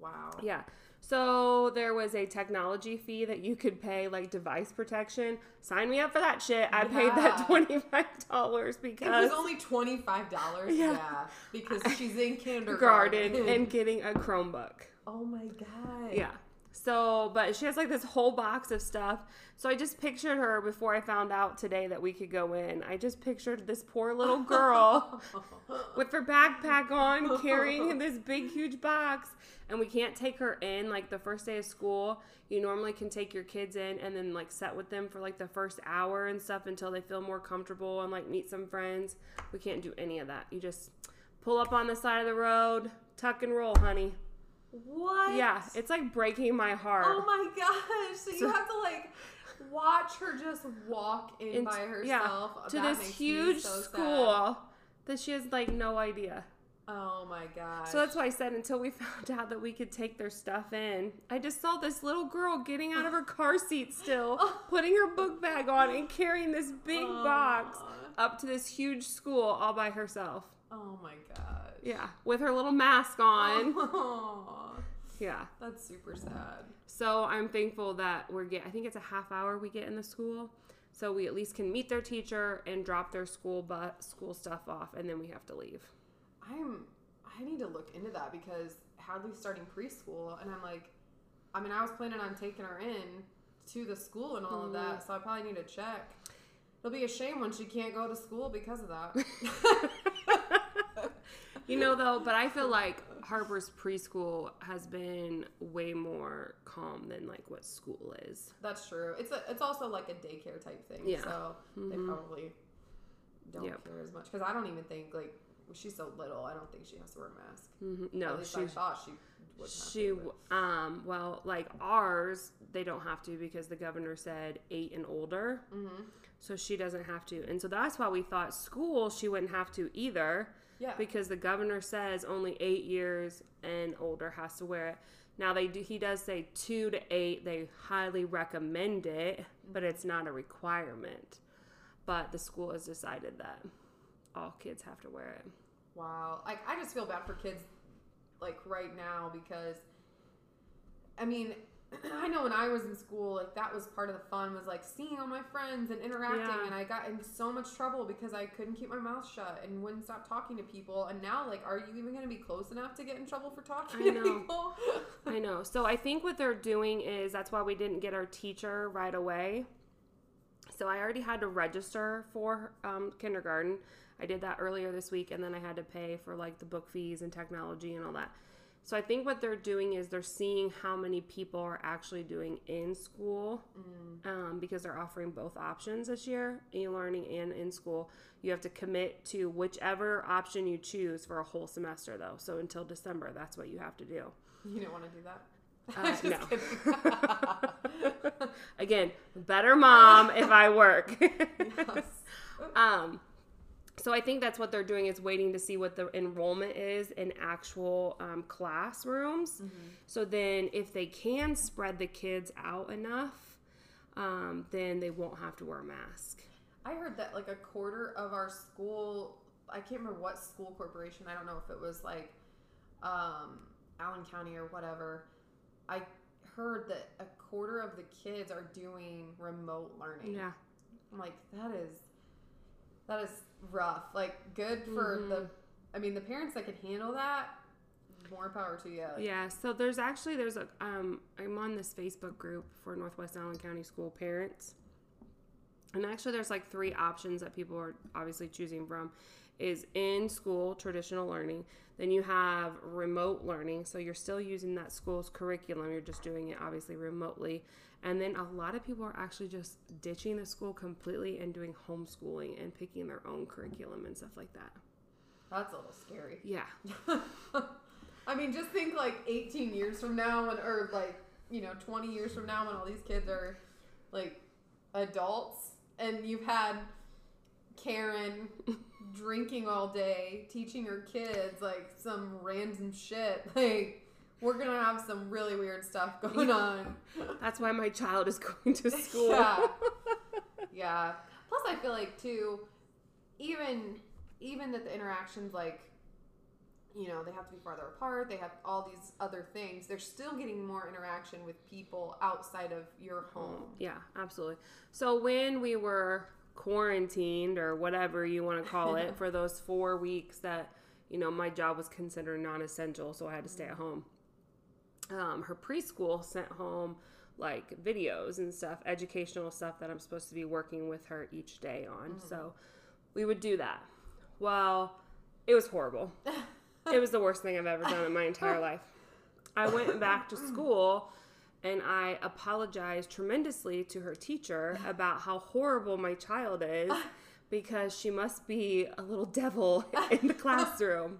Wow. Yeah. So there was a technology fee that you could pay, like device protection. Sign me up for that shit. I paid that twenty five dollars because It was only twenty five dollars. Yeah. Yeah. because she's in kindergarten. garden and getting a Chromebook. oh my god. Yeah. So, but she has like this whole box of stuff. So I just pictured her before I found out today that we could go in. I just pictured this poor little girl with her backpack on carrying this big, huge box. And we can't take her in like the first day of school. You normally can take your kids in and then like set with them for like the first hour and stuff until they feel more comfortable and like meet some friends. We can't do any of that. You just pull up on the side of the road, tuck and roll, honey. What? Yeah, it's like breaking my heart. Oh my gosh! So you have to like watch her just walk in And- by herself to That this huge so sad. school that she has like no idea. Oh my gosh! So that's why I said until we found out that we could take their stuff in, I just saw this little girl getting out of her car seat still, putting her book bag on and carrying this big box up to this huge school all by herself. Oh my gosh. Yeah, with her little mask on. Yeah. That's super sad. So I'm thankful that we're get I think it's a half hour we get in the school. So we at least can meet their teacher and drop their school but school stuff off and then we have to leave. I'm. I need to look into that because Hadley's starting preschool, and I'm like, I mean, I was planning on taking her in to the school and all of that, mm. so I probably need to check. It'll be a shame when she can't go to school because of that. You know though, but I feel like Harper's preschool has been way more calm than like what school is. That's true. It's a. It's also like a daycare type thing. Yeah. So they Mhm. probably don't Yep. care as much because I don't even think like she's so little. I don't think she has to wear a mask. hmm At No, least I she thought she would. she um well like ours they don't have to because the governor said 8 and older. Mm-hmm. So she doesn't have to. And so that's why we thought school she wouldn't have to either. Yeah. because the governor says only eight years and older has to wear it. Now they do, he does say two to eight. They highly recommend it, but it's not a requirement. But the school has decided that all kids have to wear it. Wow. Like I just feel bad for kids like right now because I mean, I know when I was in school, like that was part of the fun was like seeing all my friends and interacting Yeah. and I got in so much trouble because I couldn't keep my mouth shut and wouldn't stop talking to people. And now like are you even going to be close enough to get in trouble for talking I to know. people? I know. So I think what they're doing is that's why we didn't get our teacher right away. So I already had to register for um, kindergarten. I did that earlier this week, and then I had to pay for like the book fees and technology and all that. So I think what they're doing is they're seeing how many people are actually doing in school um, because they're offering both options this year, e-learning and in school. You have to commit to whichever option you choose for a whole semester, though. So until December, that's what you have to do. you don't want to do that? Uh, no. Again, better mom if I work. Yes. um, so I think that's what they're doing is waiting to see what the enrollment is in actual um, classrooms. So then, if they can spread the kids out enough, um, then they won't have to wear a mask. I heard that like a quarter of our school, I can't remember what school corporation, I don't know if it was like um, Allen County or whatever. I heard that a quarter of the kids are doing remote learning. Yeah, I'm like, that is that is rough. Like good for the I mean the parents that can handle that, more power to you. Like, yeah. So there's actually there's a um, I'm on this Facebook group for Northwest Allen County school parents. And actually, there's like three options that people are obviously choosing from is in school traditional learning. Then you have remote learning. So you're still using that school's curriculum. You're just doing it obviously remotely. And then a lot of people are actually just ditching the school completely and doing homeschooling and picking their own curriculum and stuff like that. That's a little scary. Yeah. I mean, just think like 18 years from now, when, or like, you know, 20 years from now, when all these kids are like adults and you've had Karen drinking all day, teaching her kids like some random shit. Like, we're gonna have some really weird stuff going on. That's why my child is going to school. Yeah. Yeah. Plus, I feel like too, even even that the interactions like, you know, they have to be farther apart. They have all these other things. They're still getting more interaction with people outside of your home. Yeah, absolutely. So when we were quarantined or whatever you want to call it for those four weeks that you know my job was considered non-essential, so I had to stay at mm-hmm. home. Um, her preschool sent home like videos and stuff, educational stuff that I'm supposed to be working with her each day on. So we would do that. Well, it was horrible. it was the worst thing I've ever done in my entire life. I went back to school and I apologized tremendously to her teacher about how horrible my child is because she must be a little devil in the classroom.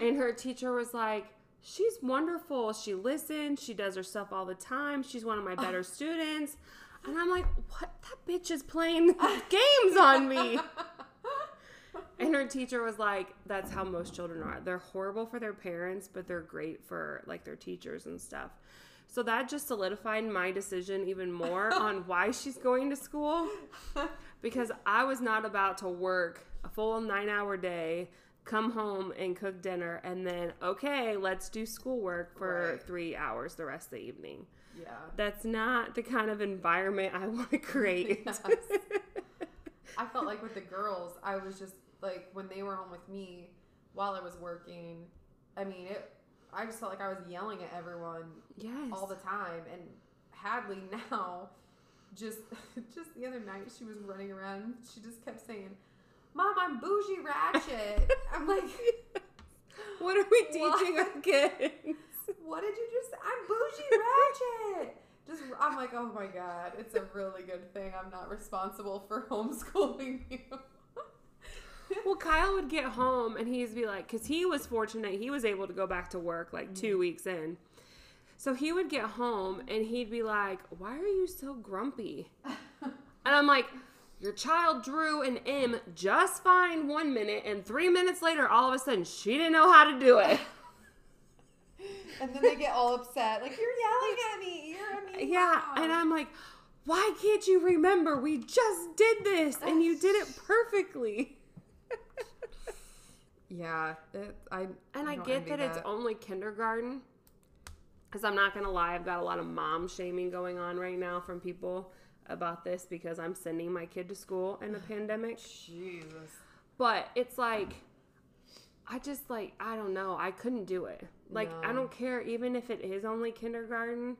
And her teacher was like, She's wonderful. She listens. She does her stuff all the time. She's one of my better students. And I'm like, What? That bitch is playing games on me. And her teacher was like, "That's how most children are. They're horrible for their parents, but they're great for like their teachers and stuff." So that just solidified my decision even more on why she's going to school because I was not about to work a full 9-hour day, come home and cook dinner and then okay, let's do schoolwork for Right. 3 hours the rest of the evening. Yeah. That's not the kind of environment I want to create. Yes. I felt like with the girls, I was just like when they were home with me while I was working. I mean, it. I just felt like I was yelling at everyone yes. all the time. And Hadley now, just just the other night, she was running around. She just kept saying, "Mom, I'm bougie ratchet." I'm like, What are we What? teaching our kids? "What did you just? say? I'm bougie ratchet." Just, I'm like, oh my god, it's a really good thing I'm not responsible for homeschooling you. Well, Kyle would get home and he'd be like, because he was fortunate, he was able to go back to work like two mm-hmm. weeks in. So he would get home and he'd be like, Why are you so grumpy? And I'm like, Your child drew an M just fine one minute, and three minutes later, all of a sudden, she didn't know how to do it. And then they get all upset, like you're yelling at me. You're a mean Yeah, mom." and I'm like, Why can't you remember? We just did this and you did it perfectly. yeah, it, I And I don't get envy that, it's only kindergarten. Because I'm not going to lie, I've got a lot of mom shaming going on right now from people about this because I'm sending my kid to school in a pandemic. Jesus. But it's like, I just like, I don't know. I couldn't do it. Like, I don't care, even if it is only kindergarten.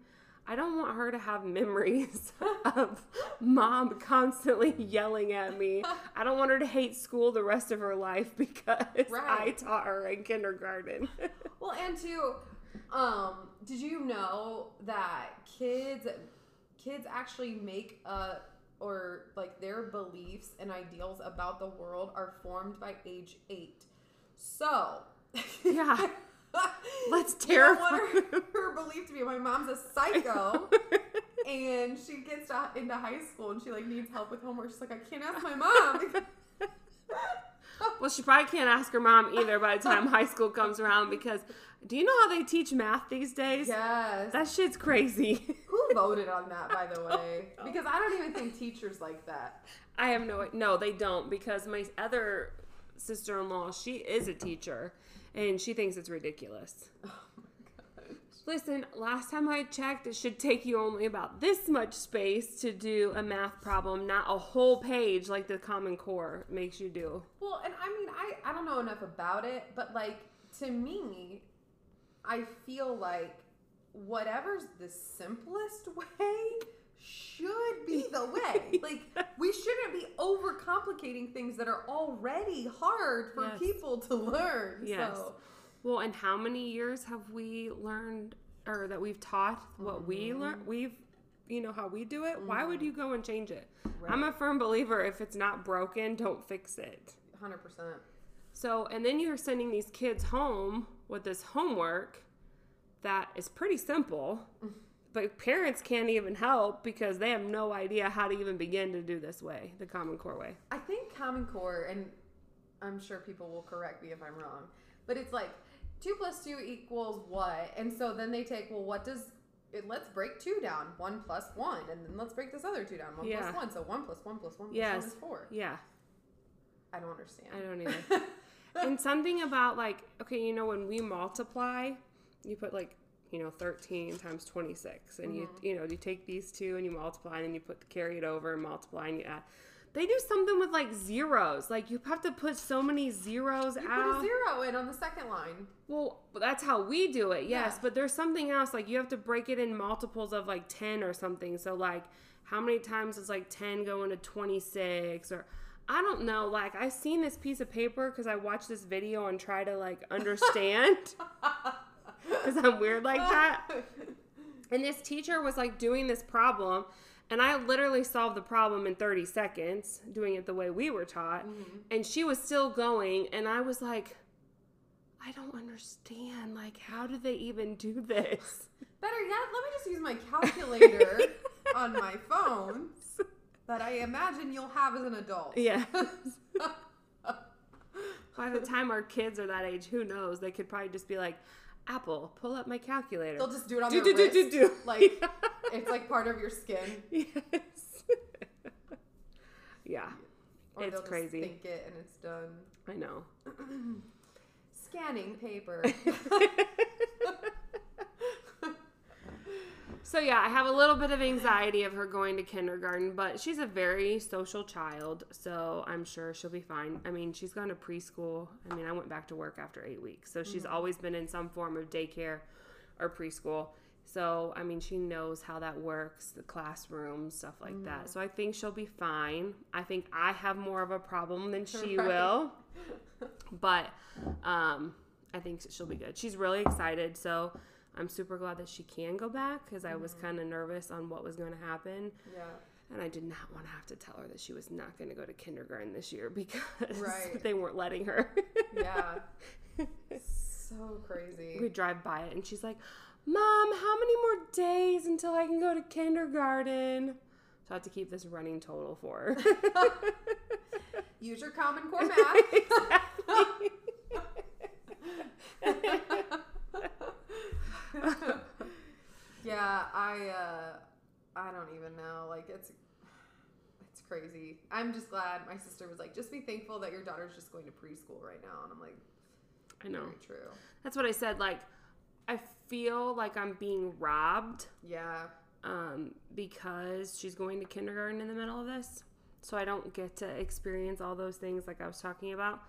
I don't want her to have memories of mom constantly yelling at me. I don't want her to hate school the rest of her life because I taught her in kindergarten. Well, and too, um, did you know that kids kids actually make a or like their beliefs and ideals about the world are formed by age eight. So Yeah. Let's terrify her, her belief to be my mom's a psycho and she gets to, into high school and she like needs help with homework. She's like, I can't ask my mom. well, she probably can't ask her mom either by the time high school comes around because do you know how they teach math these days? yes. That shit's crazy. Who voted on that, by the way? Because I don't even think teachers like that. I have no no, they don't because my other sister-in-law, she is a teacher and she thinks it's ridiculous. Oh my. Listen, last time I checked, it should take you only about this much space to do a math problem, not a whole page like the Common Core makes you do. Well, and I mean, I, I don't know enough about it, but like to me, I feel like whatever's the simplest way should be the way. like we shouldn't be overcomplicating things that are already hard for Yes. people to learn. Yes. So Well, and how many years have we learned or that we've taught what we mm-hmm. learn? We've, you know, how we do it. Why would mm-hmm. you go and change it? I'm a firm believer if it's not broken, don't fix it. hundred percent. So, and then you're sending these kids home with this homework that is pretty simple, but parents can't even help because they have no idea how to even begin to do this way, the Common Core way. I think Common Core, and I'm sure people will correct me if I'm wrong, but it's like two plus two equals what? And so then they take, well, what does it, let's break two down, one plus one, and then let's break this other two down, one Yeah. plus one. So one plus one plus one plus Yes. one is four. Yeah, I don't understand. I don't either. And something about like, okay, you know, when we multiply, you put like, you know, 13 times 26, and you, mm-hmm. you know, you take these two and you multiply, and then you put carry it over and multiply, and you add. They do something with like zeros. Like you have to put so many zeros you out. put a zero in on the second line. Well, that's how we do it, yes. Yeah. But there's something else. Like you have to break it in multiples of like 10 or something. So, like, how many times is like 10 going to 26? Or I don't know. Like, I've seen this piece of paper because I watched this video and try to like understand because I'm weird like that. And this teacher was like doing this problem. And I literally solved the problem in 30 seconds, doing it the way we were taught. Mm-hmm. And she was still going. And I was like, I don't understand. Like, how do they even do this? Better yet, let me just use my calculator on my phone that I imagine you'll have as an adult. Yeah. By the time our kids are that age, who knows? They could probably just be like, Apple, pull up my calculator. They'll just do it on Do, their do, do, wrist. do, do. Like it's like part of your skin. yes. yeah, Or It's crazy. think it and it's done. I know. Scanning paper. So yeah, I have a little bit of anxiety of her going to kindergarten, but she's a very social child, so I'm sure she'll be fine. I mean, she's gone to preschool. I mean, I went back to work after eight weeks, so she's always been in some form of daycare or preschool. So I mean, she knows how that works, the classroom, stuff like that. So I think she'll be fine. I think I have more of a problem than she Right. will, but um, I think she'll be good. She's really excited, so I'm super glad that she can go back because I was mm-hmm. kind of nervous on what was going to happen, yeah. and I did not want to have to tell her that she was not going to go to kindergarten this year because Right. they weren't letting her. Yeah. so crazy. we drive by it, and she's like, "Mom, how many more days until I can go to kindergarten?" So I have to keep this running total for her. Use your common core math. yeah, I uh I don't even know. Like it's it's crazy. I'm just glad my sister was like, just be thankful that your daughter's just going to preschool right now. And I'm like, I know. very true. That's what I said. Like, I feel like I'm being robbed Yeah. um, because she's going to kindergarten in the middle of this. So I don't get to experience all those things like I was talking about.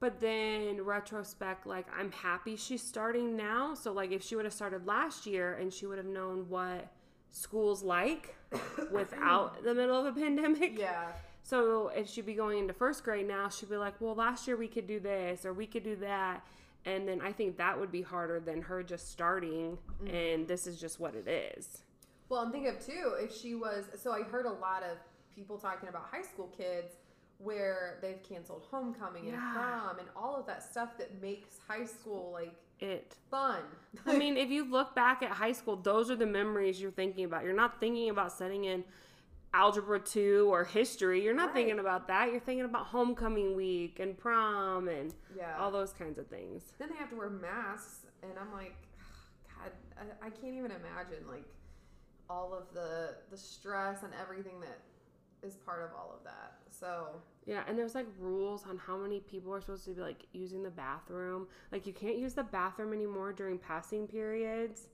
But then retrospect, like I'm happy she's starting now. So like if she would have started last year and she would have known what school's like without the middle of a pandemic. Yeah. So if she'd be going into first grade now, she'd be like, well, last year we could do this or we could do that. And then I think that would be harder than her just starting mm-hmm. and this is just what it is. Well, and think of too, if she was so I heard a lot of people talking about high school kids where they've canceled homecoming and prom and all of that stuff that makes high school like It. fun. I mean, if you look back at high school, those are the memories you're thinking about. You're not thinking about setting in algebra 2 or history. You're not Right. thinking about that. You're thinking about homecoming week and prom and yeah. all those kinds of things. then they have to wear masks and I'm like god, I, I can't even imagine like all of the the stress and everything that is part of all of that. So, Yeah, and there's like rules on how many people are supposed to be like using the bathroom. Like you can't use the bathroom anymore during passing periods.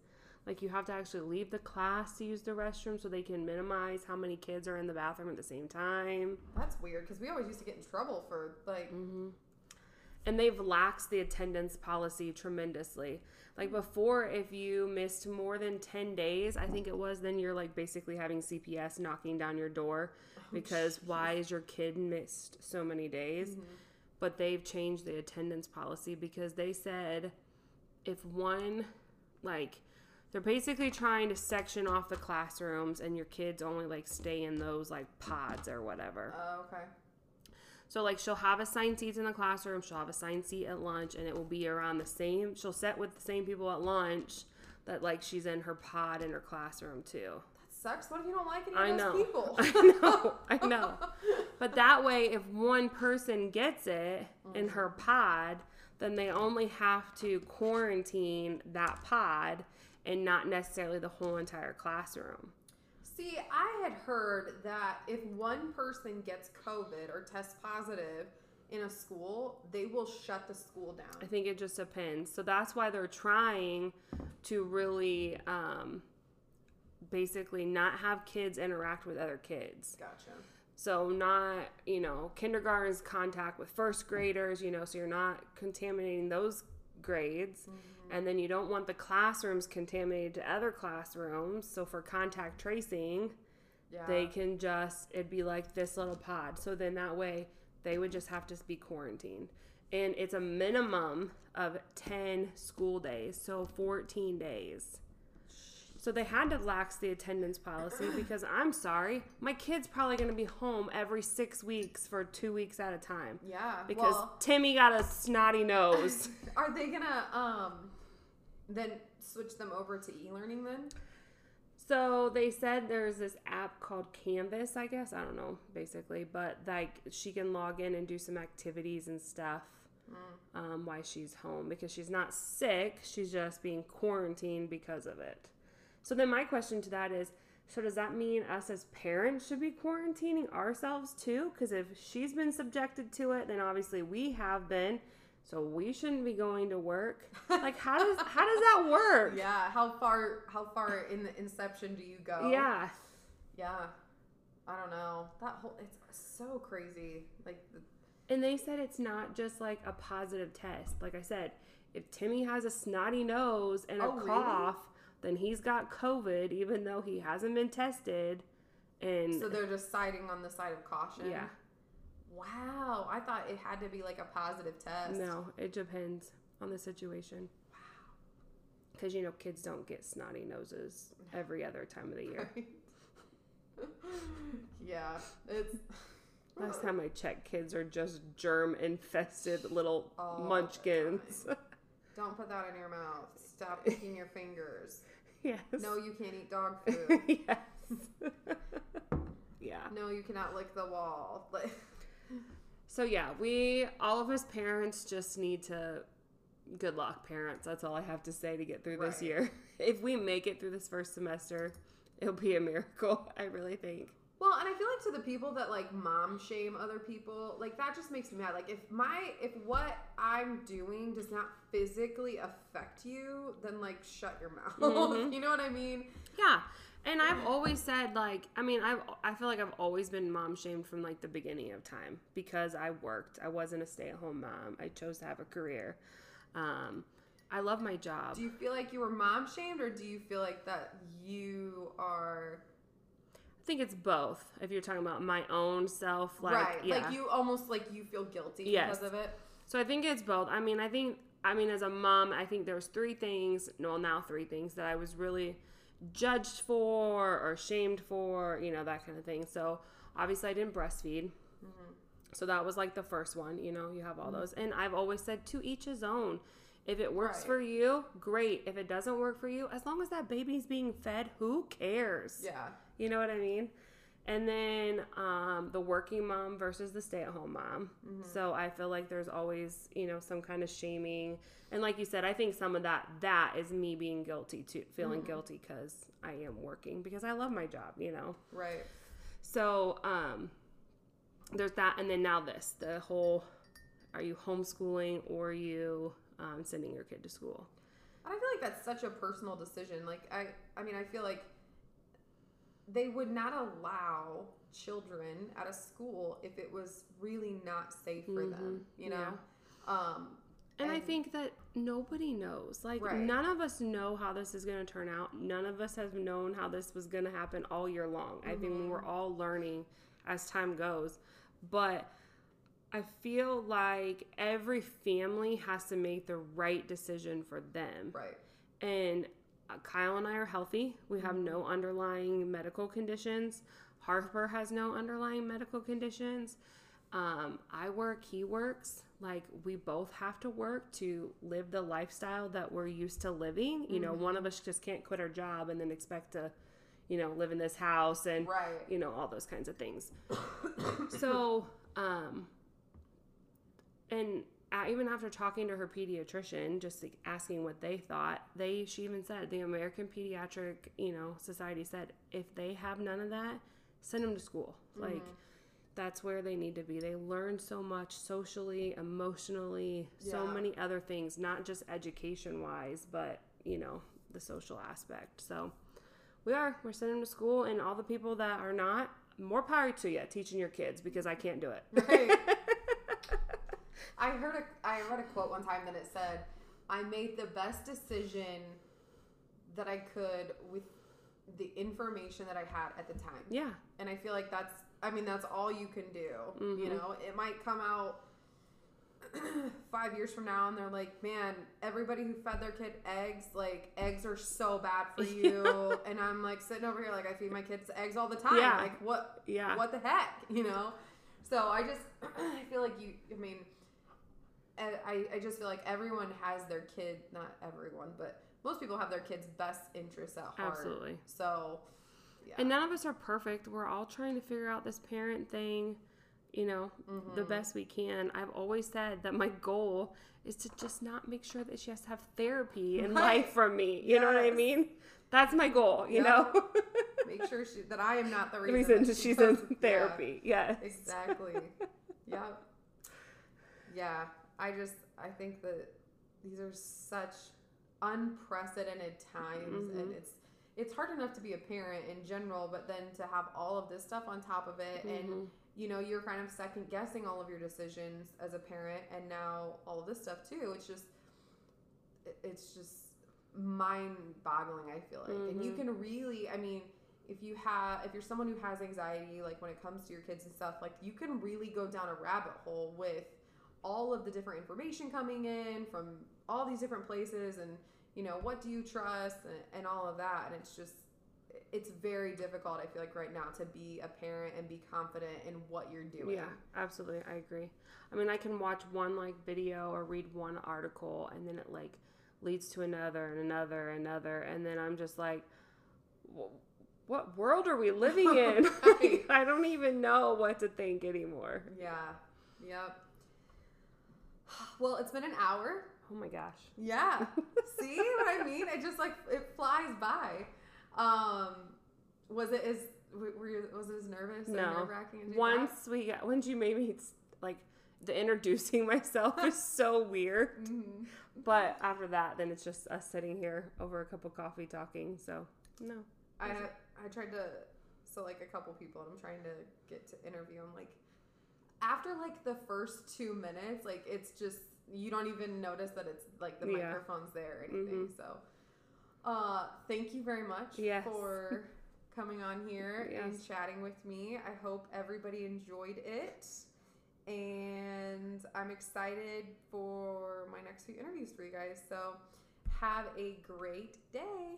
Like you have to actually leave the class to use the restroom so they can minimize how many kids are in the bathroom at the same time. that's weird cuz we always used to get in trouble for like Mm-hmm. And they've laxed the attendance policy tremendously. Like before, if you missed more than 10 days, I think it was, then you're like basically having CPS knocking down your door oh, because why is your kid missed so many days? Mm-hmm. But they've changed the attendance policy because they said if one, like, they're basically trying to section off the classrooms and your kids only like stay in those like pods or whatever. Oh, okay. So like she'll have assigned seats in the classroom, she'll have assigned seat at lunch, and it will be around the same. She'll sit with the same people at lunch that like she's in her pod in her classroom too. That sucks. What if you don't like any I of those know. people? I know. I know. But that way, if one person gets it in her Mm-hmm. pod, then they only have to quarantine that pod and not necessarily the whole entire classroom. See, I had heard that if one person gets COVID or tests positive in a school, they will shut the school down. I think it just depends. So that's why they're trying to really um, basically not have kids interact with other kids. Gotcha. So not, you know, kindergarten's contact with first graders, you know, so you're not contaminating those grades. Mm-hmm. And then you don't want the classrooms contaminated to other classrooms. So for contact tracing, Yeah. they can just it'd be like this little pod. So then that way they would just have to be quarantined. And it's a minimum of 10 school days, so 14 days. So they had to lax the attendance policy because I'm sorry, my kid's probably going to be home every 6 weeks for 2 weeks at a time yeah. because well, Timmy got a snotty nose. are they gonna um then switch them over to e-learning then? So they said there's this app called Canvas, I guess. I don't know, basically, but like she can log in and do some activities and stuff um, while she's home because she's not sick. She's just being quarantined because of it. So then my question to that is, so does that mean us as parents should be quarantining ourselves too? Because if she's been subjected to it, then obviously we have been. So we shouldn't be going to work. Like how does how does that work? Yeah. How far how far in the inception do you go? Yeah. Yeah. I don't know. That whole it's so crazy. Like the, And they said it's not just like a positive test. Like I said, if Timmy has a snotty nose and a Oh, really? Then he's got COVID, even though he hasn't been tested. And so they're just siding on the side of caution. yeah, Wow. I thought it had to be like a positive test. no, it depends on the situation. Wow. Because you know, kids don't get snotty noses every other time of the year. yeah. It's Last time I checked, kids are just germ infested little the munchkins. don't put that in your mouth. Stop licking your fingers. Yes. No, you can't eat dog food. yes. yeah. No, you cannot lick the wall. So yeah, we all of us parents just need to good luck parents. That's all I have to say to get through this year. If we make it through this first semester, it'll be a miracle, I really think. Well, and I feel like to the people that like mom shame other people, like that just makes me mad. Like if my if what I'm doing does not physically affect you, then like shut your mouth. Mhm. you know what I mean? Yeah. And I've always said like I mean I've I feel like I've always been mom shamed from like the beginning of time because I worked. I wasn't a stay-at-home mom. I chose to have a career. Um I love my job. Do you feel like you were mom shamed or do you feel like that you are think it's both. If you're talking about my own self like right? yeah. Like you almost like you feel guilty Yes. because of it. So I think it's both. I mean, I think I mean as a mom, I think there's three things, no, now three things that I was really judged for or shamed for, you know, that kind of thing. So obviously I didn't breastfeed. Mm-hmm. So that was like the first one, you know, you have all mm-hmm. those. And I've always said to each his own. If it works Right. for you, great. If it doesn't work for you, as long as that baby's being fed, who cares? Yeah. You know what I mean? And then um, the working mom versus the stay at home mom. So I feel like there's always, you know, some kind of shaming. And like you said, I think some of that, that is me being guilty too, feeling guilty because I am working because I love my job, you know? Right. So um, there's that. And then now this the whole are you homeschooling or are you um, sending your kid to school? I feel like that's such a personal decision. Like I I mean, I feel like they would not allow children at a school if it was really not safe for them, you know? Um And, I think that nobody knows. Like, Right. none of us know how this is going to turn out. None of us have known how this was going to happen all year long. I think Mm-hmm. we're all learning as time goes. But I feel like every family has to make the right decision for them. right. And Kyle and I are healthy. We have no Mm-hmm. underlying medical conditions. Harper has no underlying medical conditions. Um, I work, he works. Like we both have to work to live the lifestyle that we're used to living. You know, one of us just can't quit our job and then expect to, you know, live in this house and Right. you know all those kinds of things. so, um, and uh, even after talking to her pediatrician, just like asking what they thought, they she even said the American Pediatric you know Society said if they have none of that, send them to school. Mm-hmm. Like that's where they need to be. They learn so much socially, emotionally, so many other things, not just education wise, but you know the social aspect. So we are we're sending them to school, and all the people that are not, more power to you teaching your kids because I can't do it. Right. I heard a I read a quote one time that it said, "I made the best decision that I could with the information that I had at the time." yeah, And I feel like that's I mean that's all you can do. Mhm. You know, it might come out 5 years from now and they're like, "Man, everybody who fed their kid eggs, like eggs are so bad for you." and I'm like sitting over here like I feed my kids eggs all the time. Yeah. Like what yeah, what the heck, you know? So I just, I feel like you, I mean, I, I- just feel like everyone has their kid, not everyone, but most people have their kids' best interests at heart. Absolutely. So, yeah. And none of us are perfect. We're all trying to figure out this parent thing, you know, the Mm-hmm. best we can. I've always said that my goal is to just not make sure that she has to have therapy in Right. life from me. You know what I mean? That's my goal, you know? Make sure she, that I am not the the reason, reason that that she she's in yeah, therapy. Yes. exactly. yep. Yeah. I just, I think that these are such unprecedented times and Mhm. it's it's hard enough to be a parent in general but then to have all of this stuff on top of it and Mhm. you know you're kind of second guessing all of your decisions as a parent and now all of this stuff too it's just it's just mind boggling i feel like and you Mhm. can really i mean if you have if you're someone who has anxiety like when it comes to your kids and stuff like you can really go down a rabbit hole with all of the different information coming in from all these different places and you know what do you trust and, and all of that and it's just it's very difficult i feel like right now to be a parent and be confident in what you're doing Yeah, absolutely. I agree. I mean, I can watch one like video or read one article and then it like leads to another and another and another and then I'm just like what world are we living in? Right. I don't even know what to think anymore. yeah yep well it's been an hour Oh my gosh. yeah see what i mean it just like it flies by um was it as were you, was it as nervous or No. Once we got once you made me it's like the introducing myself is so weird. Mhm. But after that then it's just us sitting here over a cup of coffee talking. So no. I I tried to so like a couple people and I'm trying to get to interview them like after like the first two minutes like it's just you don't even notice that it's like the Yeah. microphone's there or anything Mhm. so uh thank you very much Yes. for coming on here and chatting with me I hope everybody enjoyed it and I'm excited for my next few interviews for you guys so have a great day